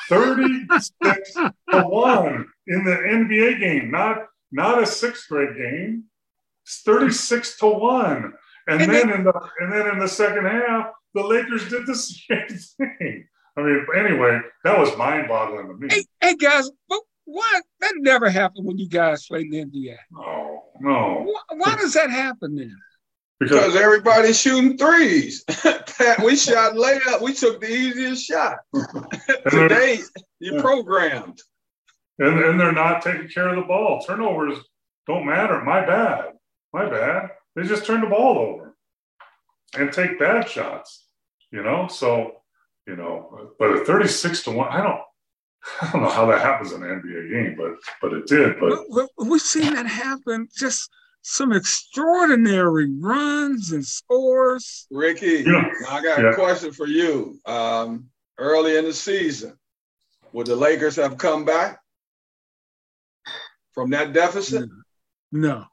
36 to 1 in the NBA game, not not a sixth grade game. It's 36 to 1. And, and then in the and then in the second half, the Lakers did the <laughs> same thing. I mean, anyway, that was mind-boggling to me. Hey, hey guys, but why that never happened when you guys played in the NBA? No, no. Why, why does that happen then? Because, because everybody's shooting threes. <laughs> Pat, we shot layup. We took the easiest shot. <laughs> Today, you yeah. programmed. And, and they're not taking care of the ball. Turnovers don't matter. My bad. My bad. They just turn the ball over and take bad shots, you know? So, you know, but a 36 to 1, I don't <laughs> I don't know how that happens in an NBA game, but but it did. But we've seen that happen just – some extraordinary runs and scores. Ricky, yeah. I got yeah. a question for you. Um, early in the season, would the Lakers have come back from that deficit? No.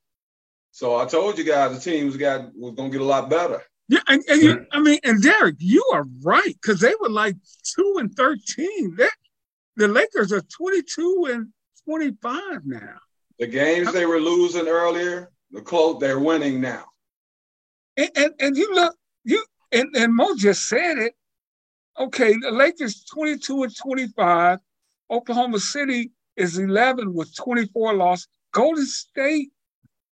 So I told you guys the team was got was going to get a lot better. Yeah, and, and you, I mean, and Derek, you are right because they were like two and thirteen. They, the Lakers are twenty-two and twenty-five now. The games they were losing earlier, the close they're winning now. And, and, and you look, you and, and Mo just said it. Okay, the Lakers 22 and 25. Oklahoma City is 11 with 24 losses. Golden State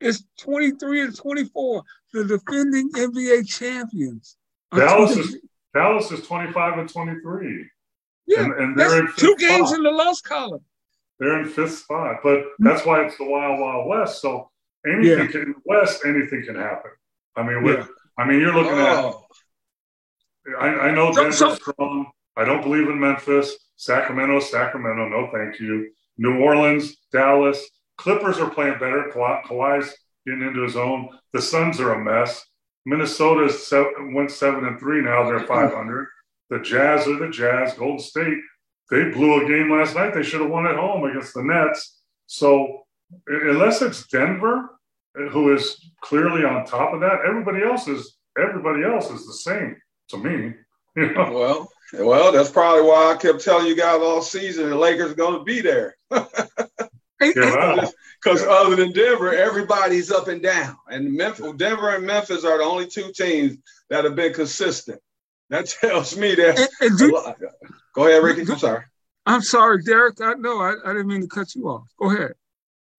is 23 and 24, the defending NBA champions. Uh, Dallas is Dallas is 25 and 23. Yeah, and, and they're in two games spot. in the loss column. They're in fifth spot, but that's why it's the Wild Wild West. So anything yeah. can, in the West, anything can happen. I mean, with, yeah. I mean, you're looking oh. at. I, I know Denver's so, strong. I don't believe in Memphis, Sacramento, Sacramento. No, thank you. New Orleans, Dallas, Clippers are playing better. Ka- Kawhi's getting into his own. The Suns are a mess. Minnesota seven, went seven and three now. They're 500. The Jazz are the Jazz. Golden State, they blew a game last night. They should have won at home against the Nets. So unless it's Denver, who is clearly on top of that, everybody else is everybody else is the same to me. You know? Well, well, that's probably why I kept telling you guys all season the Lakers are going to be there. Because yeah, other than Denver, everybody's up and down, and Memphis, Denver and Memphis are the only two teams that have been consistent. That <laughs> tells me that. And, and do, go ahead, Ricky. I'm sorry. I'm sorry, Derek. I, no, I, I didn't mean to cut you off. Go ahead.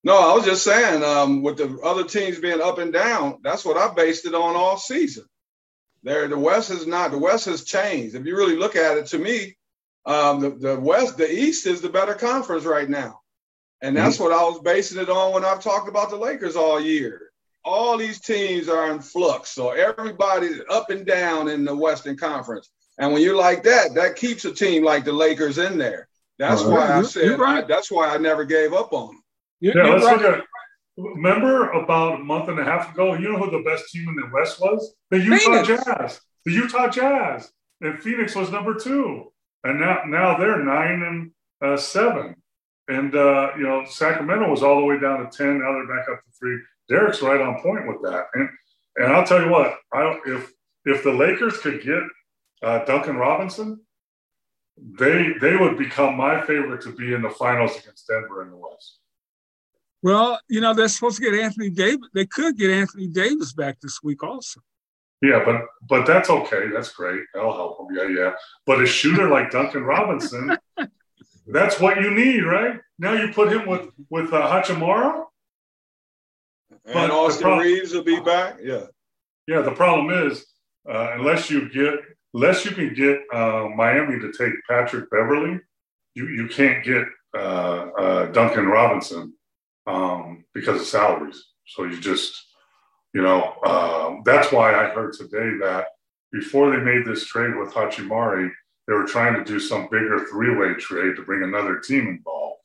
No, I was just saying, um, with the other teams being up and down, that's what I based it on all season. There, the West is not. The West has changed. If you really look at it, to me, um, the, the West, the East is the better conference right now, and that's mm-hmm. what I was basing it on when I've talked about the Lakers all year. All these teams are in flux, so everybody's up and down in the Western Conference. And when you're like that, that keeps a team like the Lakers in there. That's why I said. Right. That's why I never gave up on them. You, yeah, let's right. look at. Remember about a month and a half ago, you know who the best team in the West was? The Utah Phoenix. Jazz. The Utah Jazz, and Phoenix was number two, and now now they're nine and uh, seven, and uh, you know Sacramento was all the way down to ten. Now they're back up to three. Derek's right on point with that, and and I'll tell you what, I don't if if the Lakers could get uh, Duncan Robinson, they they would become my favorite to be in the finals against Denver in the West. Well, you know, they're supposed to get Anthony Davis. They could get Anthony Davis back this week also. Yeah, but but that's okay. That's great. That'll help them. Yeah, yeah. But a shooter like Duncan Robinson, <laughs> that's what you need, right? Now you put him with with uh, Hachimura. And but Austin problem, Reaves will be back. Yeah. Yeah. The problem is, uh, unless you get, unless you can get uh, Miami to take Patrick Beverley, you you can't get uh, uh, Duncan Robinson um, because of salaries. So you just, you know, um, that's why I heard today that before they made this trade with Hachimura, they were trying to do some bigger three-way trade to bring another team involved,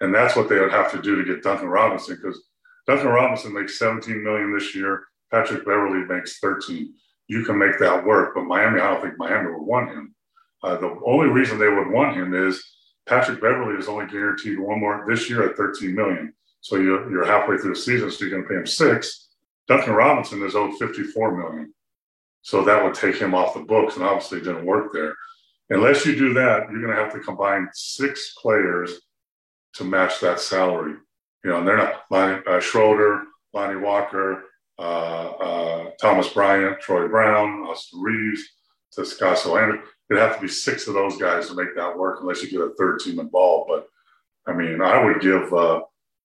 and that's what they would have to do to get Duncan Robinson because Duncan Robinson makes 17 million this year. Patrick Beverley makes 13. You can make that work, but Miami, I don't think Miami would want him. Uh, the only reason they would want him is Patrick Beverley is only guaranteed one more this year at 13 million. So you're, you're halfway through the season, so you're going to pay him six. Duncan Robinson is owed 54 million. So that would take him off the books, and obviously didn't work there. Unless you do that, you're going to have to combine six players to match that salary. You know, and they're not Lonnie, uh, Schroeder, Lonnie Walker, uh, uh, Thomas Bryant, Troy Brown, Austin Reaves, Toscano Anderson. It'd have to be six of those guys to make that work, unless you get a third team involved. But I mean, I would give, uh,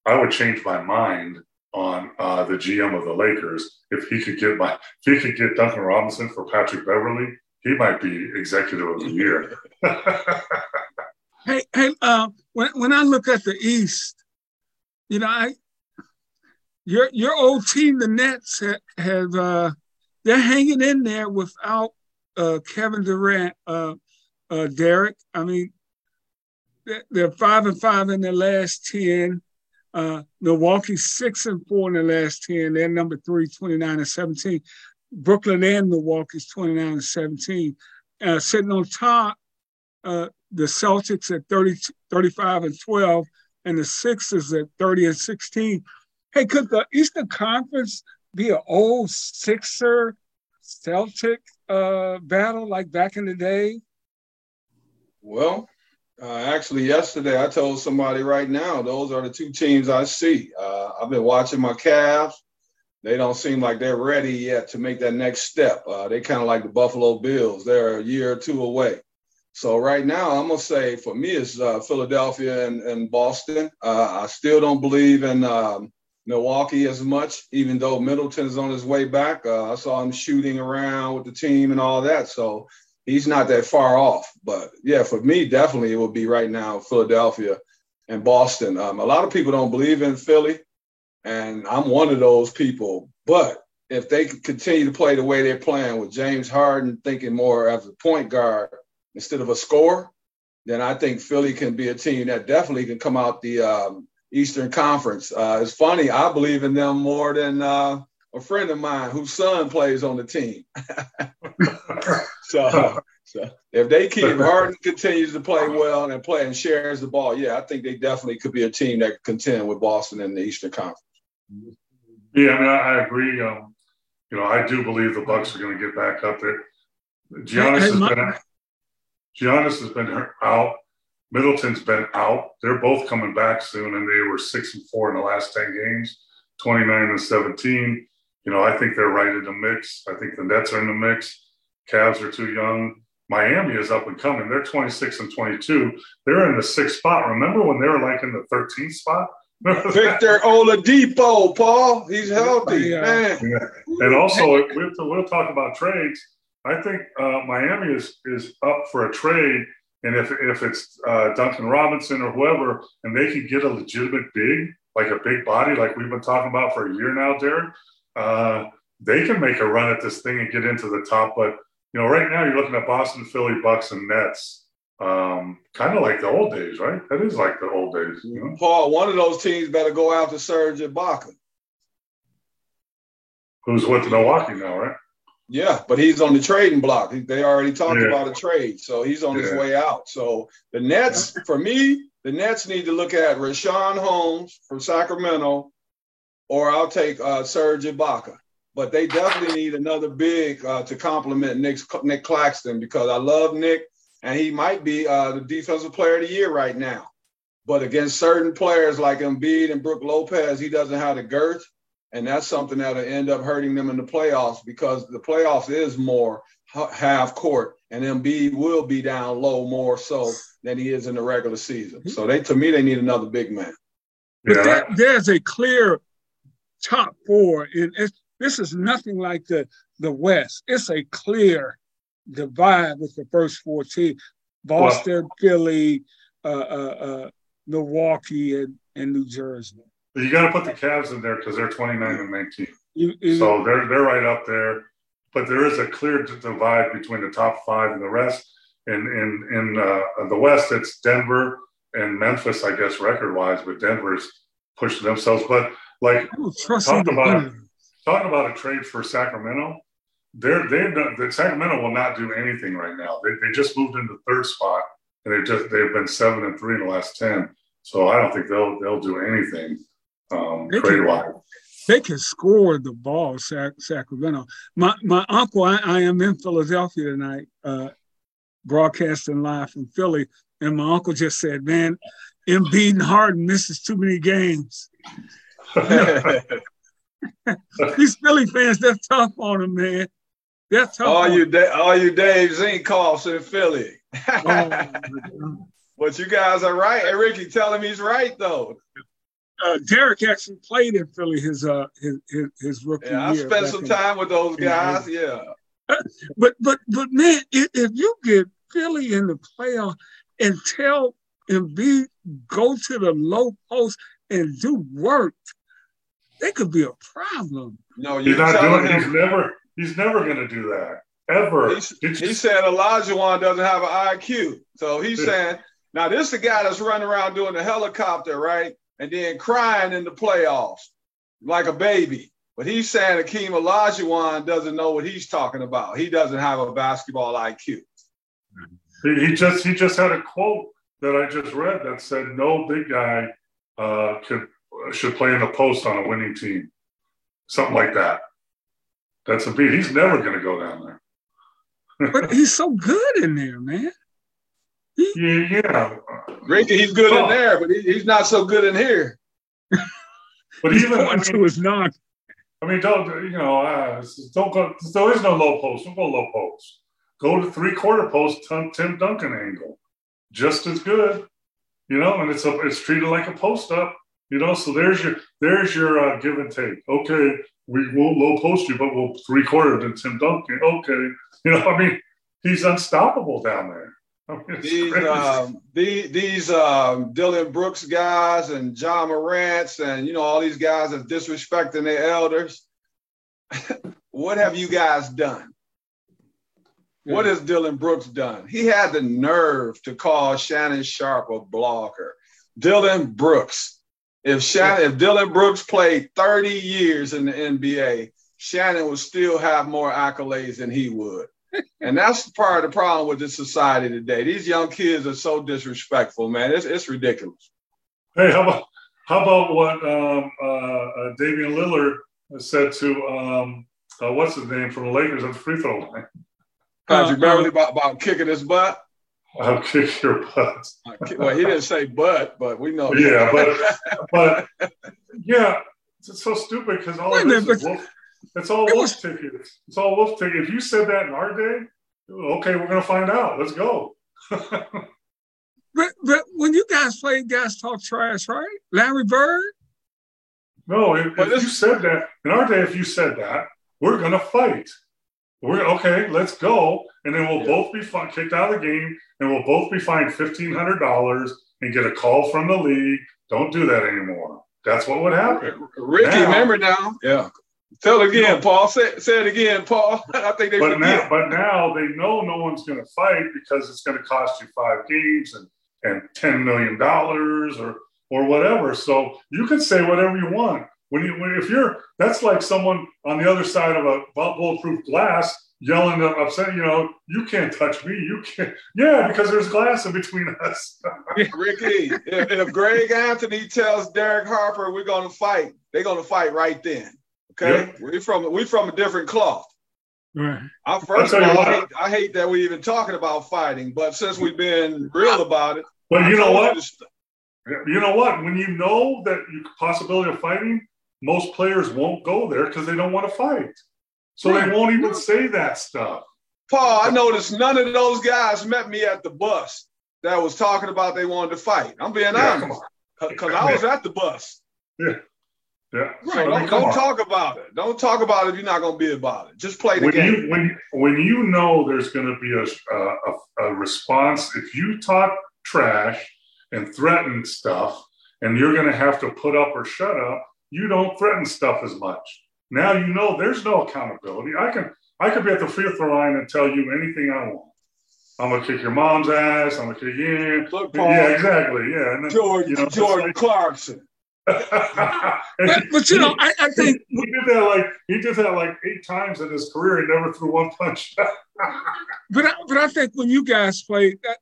I would change my mind on uh, the GM of the Lakers if he could get my, if he could get Duncan Robinson for Patrick Beverley, he might be executive of the year. <laughs> hey, hey, uh, when when I look at the East, you know, I your your old team, the Nets, have, have uh, they're hanging in there without uh, Kevin Durant, uh, uh, Derek. I mean, they're five and five in their last ten. Uh, Milwaukee six and four in the last ten. They're number three, 29 and 17. Brooklyn and Milwaukee's 29 and 17. Uh, sitting on top, uh, the Celtics at 30, 35 and 12, and the Sixers at 30 and 16. Hey, could the Eastern Conference be an old Sixer Celtic uh, battle like back in the day? Well, uh, actually, yesterday I told somebody right now those are the two teams I see. Uh, I've been watching my Cavs. They don't seem like they're ready yet to make that next step. Uh, they kind of like the Buffalo Bills. They're a year or two away. So right now, I'm gonna say for me it's uh, Philadelphia and, and Boston. Uh, I still don't believe in um, Milwaukee as much, even though Middleton is on his way back. Uh, I saw him shooting around with the team and all that, so he's not that far off. But yeah, for me, definitely it would be right now Philadelphia and Boston. Um, a lot of people don't believe in Philly, and I'm one of those people. But if they continue to play the way they're playing with James Harden thinking more as a point guard instead of a scorer, then I think Philly can be a team that definitely can come out the um, Eastern Conference. Uh, it's funny, I believe in them more than uh, a friend of mine whose son plays on the team. <laughs> so, so if they keep Harden continues to play well and play and shares the ball, yeah, I think they definitely could be a team that could contend with Boston in the Eastern Conference. Yeah, I mean, I, I agree. Um, you know, I do believe the Bucks are going to get back up there. Giannis has been Giannis has been out. Middleton's been out. They're both coming back soon, and they were six and four in the last 10 games, 29 and 17. You know, I think they're right in the mix. I think the Nets are in the mix. Cavs are too young. Miami is up and coming. They're 26 and 22. They're in the sixth spot. Remember when they were like in the 13th spot? <laughs> Victor Oladipo, Paul. He's healthy, yeah. man. Yeah. And also, we'll, we'll talk about trades. I think uh, Miami is is up for a trade and if, if it's uh, Duncan Robinson or whoever, and they can get a legitimate big, like a big body, like we've been talking about for a year now, Derek, uh, they can make a run at this thing and get into the top. But, you know, right now you're looking at Boston, Philly, Bucks, and Nets. Um, kind of like the old days, right? That is like the old days. You know? Paul, one of those teams better go after Serge Ibaka. Who's with Milwaukee now, right? Yeah, but he's on the trading block. They already talked yeah. about a trade, so he's on yeah. his way out. So the Nets, for me, the Nets need to look at Richaun Holmes from Sacramento, or I'll take uh, Serge Ibaka. But they definitely need another big uh, to complement Nic, Nic Claxton because I love Nic, and he might be uh, the defensive player of the year right now. But against certain players like Embiid and Brook Lopez, he doesn't have the girth and that's something that'll end up hurting them in the playoffs because the playoffs is more half court, and Embiid will be down low more so than he is in the regular season. So they, to me, they need another big man. But there, there's a clear top four, and this is nothing like the the West. It's a clear divide with the first four teams: Boston, well, Philly, uh, uh, uh, Milwaukee, and, and New Jersey. You got to put the Cavs in there because they're 29 and 19. You, you, so they're they're right up there. But there is a clear divide between the top five and the rest. In in in uh, the West, it's Denver and Memphis, I guess, record wise. But Denver's pushing themselves. But like talking about talking about a trade for Sacramento, they're they've done the Sacramento will not do anything right now. They, they just moved into third spot, and they just they've been seven and three in the last ten. So I don't think they'll they'll do anything um, trade wise. They can score the ball, Sac- Sacramento. My my uncle, I, I am in Philadelphia tonight, uh, broadcasting live from Philly, and my uncle just said, "Man, Embiid and Harden misses too many games." <laughs> These Philly fans, they're tough on them, man. That's tough. All you, da- all you Dave Zinkoffs in Philly. oh, but you guys are right. Hey, Ricky, tell him he's right though. Uh, Derek actually played in Philly his uh his his, his rookie yeah, I year. spent some time with those guys. Yeah. <laughs> but but but man, if, if you get Philly in the playoff and tell Embiid go to the low post and do work, they could be a problem. No, he's not doing. Him, he's never. He's never going to do that ever. He, he said Olajuwon doesn't have an IQ, so he's saying now this is the guy that's running around doing the helicopter, right, and then crying in the playoffs like a baby. But he's saying Akeem Olajuwon doesn't know what he's talking about. He doesn't have a basketball IQ. He, he just he just had a quote that I just read that said no big guy uh, could should play in the post on a winning team, something like that. That's a beat. He's never going to go down there. but <laughs> he's so good in there, man. He, yeah, yeah. Ricky, he's good oh. in there, but he, he's not so good in here. <laughs> but he's even going I mean, to his non. I mean, don't you know? Uh, don't go. There is no low post. Don't go low post. Go to three quarter post. Tim Duncan angle, just as good. You know, and it's a, it's treated like a post up. You know, so there's your there's your uh, give and take. Okay, we won't low post you, but we'll three quarter to Tim Duncan. Okay, you know, I mean, he's unstoppable down there. I mean, these um, the, these um, Dillon Brooks guys and Ja Morant's and you know all these guys are disrespecting their elders. <laughs> what have you guys done? What has Dillon Brooks done? He had the nerve to call Shannon Sharpe a blogger. Dillon Brooks if Shannon, if Dillon Brooks played 30 years in the NBA, Shannon would still have more accolades than he would. and that's part of the problem with this society today. These young kids are so disrespectful, man. It's, it's ridiculous. Hey, how about how about what um, uh, uh, Damian Lillard said to um, uh, what's his name from the Lakers on the free throw line? Patrick Beverley about, about kicking his butt. I'll kick your butt. well, he didn't say butt, but we know. Yeah, but <laughs> but yeah, it's so stupid because all it is, is wolf, it's all wolf was, tickets. It's all wolf tickets. If you said that in our day, okay, we're gonna find out. Let's go. <laughs> but but when you guys played, guys talk trash, right? Larry Bird. No, if, if you said that in our day, if you said that, we're gonna fight. We're okay. Let's go, and then we'll yeah. both be fun, kicked out of the game, and we'll both be fined fifteen hundred dollars and get a call from the league. Don't do that anymore. That's what would happen. Ricky, now, remember now? Yeah. Tell it again, Paul. Say, say it again, Paul. <laughs> I think they. But now, but now they know no one's going to fight because it's going to cost you five games and and ten million dollars or or whatever. So you can say whatever you want. When you when, if you're that's like someone on the other side of a bulletproof glass yelling up upset, you know, you can't touch me. You can't. Yeah, because there's glass in between <laughs> us. Ricky, if, if, Greg Anthony tells Derek Harper we're going to fight, they're going to fight right then. Okay, yep. we from we from a different cloth. Right. I, first of all, I hate, I hate, that we're even talking about fighting, but since we've been real about it, but you know what? You know what? When you know that you possibility of fighting, most players won't go there because they don't want to fight. So they won't even say that stuff. Paul, I noticed none of those guys met me at the bus that was talking about they wanted to fight. I'm being yeah, honest because I was at the bus. Yeah. Yeah. Right. So, don't, don't talk about it. Don't talk about it if you're not going to be about it. Just play the when game. You, when, when you know there's going to be a, a, a response, if you talk trash and threaten stuff, and you're going to have to put up or shut up, you don't threaten stuff as much. Now you know there's no accountability. I can I could be at the free throw line and tell you anything I want. I'm gonna kick your mom's ass. I'm gonna kick you. Look, Paul, yeah, exactly. Yeah, and then, George, you know, like, Clarkson. <laughs> but, but, you know, I, I, think he did that like he did that like eight times in his career. He never threw one punch. <laughs> but I, but I think when you guys played, that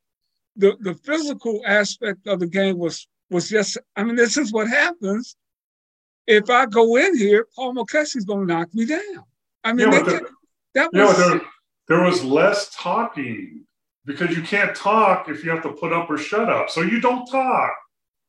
the the physical aspect of the game was was just. I mean, this is what happens if I go in here. Paul Mokeski's going to knock me down. I mean, yeah, there, that was. Yeah, there, there was less talking because you can't talk if you have to put up or shut up. So you don't talk.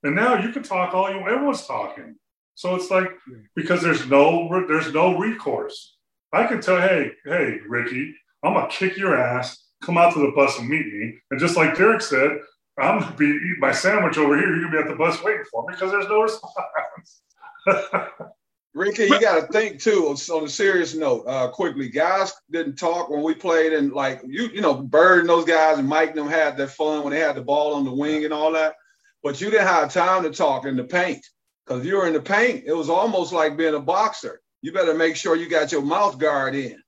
And now you can talk all you want. everyone's talking. So it's like because there's no there's no recourse. I can tell, hey, hey, Ricky, I'm gonna kick your ass. Come out to the bus and meet me. And just like Derek said, I'm gonna be eating my sandwich over here. You're gonna be at the bus waiting for me because there's no response. <laughs> <laughs> Ricky, you got to think too. On a serious note, uh, quickly, guys didn't talk when we played, and like you, you know, Bird and those guys and Mike and them had their fun when they had the ball on the wing and all that. But you didn't have time to talk in the paint because you were in the paint. It was almost like being a boxer. You better make sure you got your mouth guard in.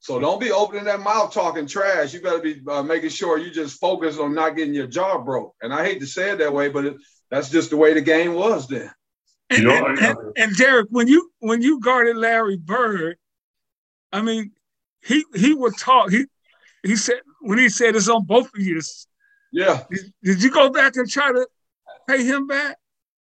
So don't be opening that mouth talking trash. You better be uh, making sure you just focus on not getting your jaw broke. And I hate to say it that way, but it, that's just the way the game was then. And, and, and, and, Derek, when you when you guarded Larry Bird, I mean, he he would talk. He he said when he said it's on both of you. Yeah. Did, did you go back and try to pay him back?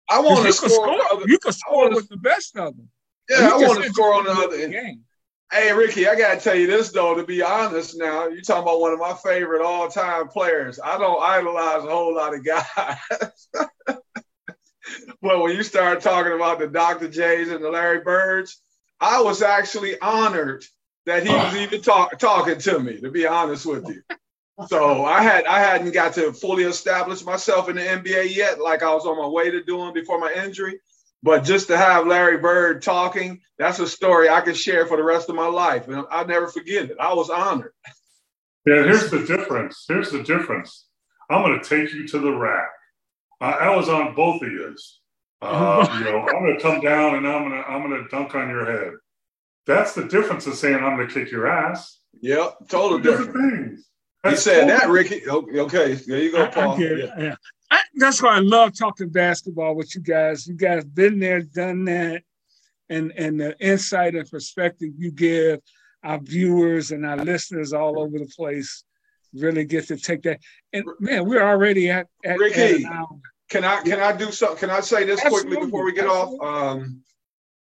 I want to score. score you can score wanna, with the best of them. Yeah, I want to score on the other game. Hey, Ricky, I got to tell you this, though, to be honest now, you're talking about one of my favorite all time players. I don't idolize a whole lot of guys. <laughs> but when you start talking about the Dr. J's and the Larry Birds, I was actually honored that he was even talk, talking to me, to be honest with you. So I had I hadn't got to fully establish myself in the NBA yet, like I was on my way to doing before my injury. But just to have Larry Bird talking, that's a story I can share for the rest of my life. And I'll never forget it. I was honored. Yeah, here's the difference. Here's the difference. I'm going to take you to the rack. I, I was on both of yours. Uh, <laughs> you know, I'm going to come down and I'm going to I'm going to dunk on your head. That's the difference of saying I'm going to kick your ass. Yep, totally different. different things. You said that, Ricky. Okay, there you go, Paul. I, I yeah. yeah. I, that's why I love talking basketball with you guys. You guys been there, done that, and and the insight and perspective you give our viewers and our listeners all over the place really get to take that. And man, we're already at, at Ricky. At can I can I do something? Can I say this Absolutely. quickly before we get Absolutely. off? Um,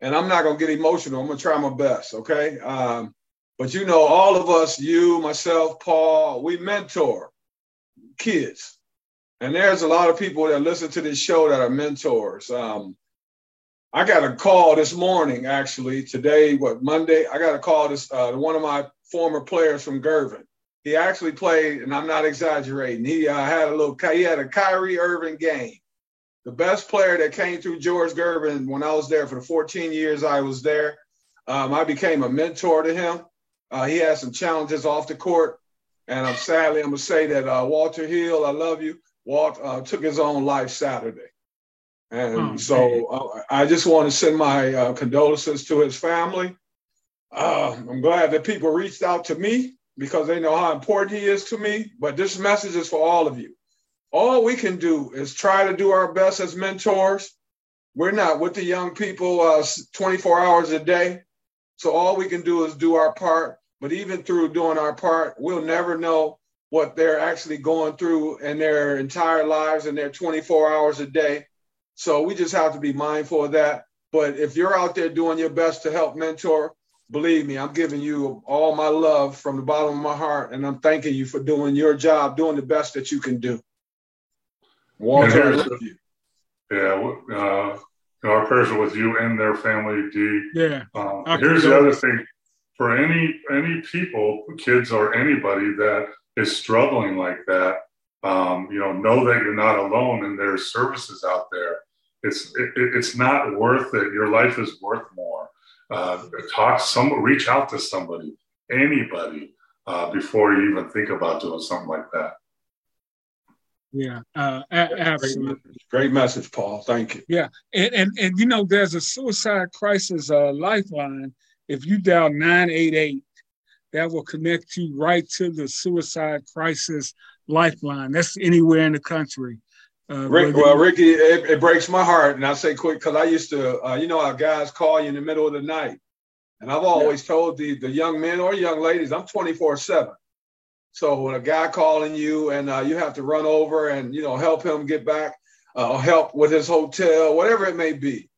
and I'm not gonna get emotional. I'm gonna try my best. Okay. Um, but you know, all of us, you, myself, Paul, we mentor kids. And there's a lot of people that listen to this show that are mentors. Um, I got a call this morning, actually, today, what, Monday? I got a call this uh, one of my former players from Gervin. He actually played, and I'm not exaggerating. He uh, had a little, he had a Kyrie Irving game. The best player that came through George Gervin when I was there for the 14 years I was there. Um, I became a mentor to him. Uh, he had some challenges off the court, and I'm sadly I'm gonna say that uh, Walter Hill, I love you. Walt uh, took his own life Saturday, and oh, so uh, I just want to send my uh, condolences to his family. Uh, I'm glad that people reached out to me because they know how important he is to me. But this message is for all of you. All we can do is try to do our best as mentors. We're not with the young people uh, 24 hours a day. So all we can do is do our part. But even through doing our part, we'll never know what they're actually going through in their entire lives and their 24 hours a day. So we just have to be mindful of that. But if you're out there doing your best to help mentor, believe me, I'm giving you all my love from the bottom of my heart. And I'm thanking you for doing your job, doing the best that you can do. Walter, yeah, you. Yeah, uh, our prayers are with you and their family, D. Yeah. Um, here's the other thing: for any any people, kids or anybody that is struggling like that, um, you know, know that you're not alone, and there's services out there. It's it, it's not worth it. Your life is worth more. Uh, talk some, reach out to somebody, anybody, uh, before you even think about doing something like that. Yeah, uh, absolutely. Great message, Paul. Thank you. Yeah, and and, and you know, there's a suicide crisis uh, lifeline. If you dial nine eight eight, that will connect you right to the suicide crisis lifeline. That's anywhere in the country. Uh, Rick, well, Ricky, it, it, breaks my heart, and I say quick because I used to, uh, you know, our guys call you in the middle of the night, and I've always yeah. told the the young men or young ladies, I'm 24 seven. So when a guy calling you and uh, you have to run over and you know help him get back, uh, help with his hotel, whatever it may be,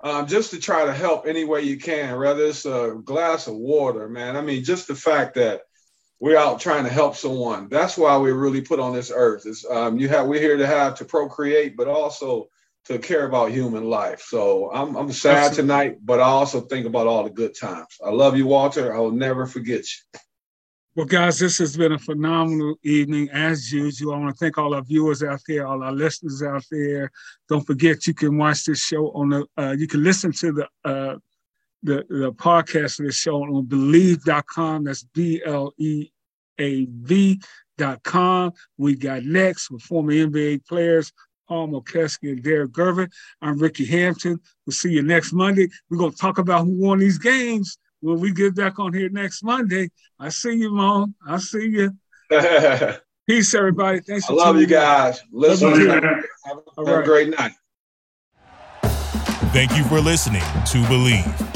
um, just to try to help any way you can, whether it's a glass of water, man. I mean, just the fact that we're out trying to help someone. That's why we're really put on this earth. Is um, you have we're here to have to procreate, but also to care about human life. So I'm I'm sad Absolutely. tonight, but I also think about all the good times. I love you, Walter. I will never forget you. Well, guys, this has been a phenomenal evening as usual. I want to thank all our viewers out there, all our listeners out there. Don't forget, you can watch this show on the. Uh, you can listen to the uh, the the podcast of the show on Bleav.com. That's B L E A V dot com. We got next with former NBA players Paul Mokeski and Derrick Gervin. I'm Ricky Hampton. We'll see you next Monday. We're gonna talk about who won these games when we get back on here next Monday. I see you, Mom. I see you. <laughs> Peace, everybody. Thanks I love you guys. Listen, love you, have, have right. a great night. Thank you for listening to Bleav.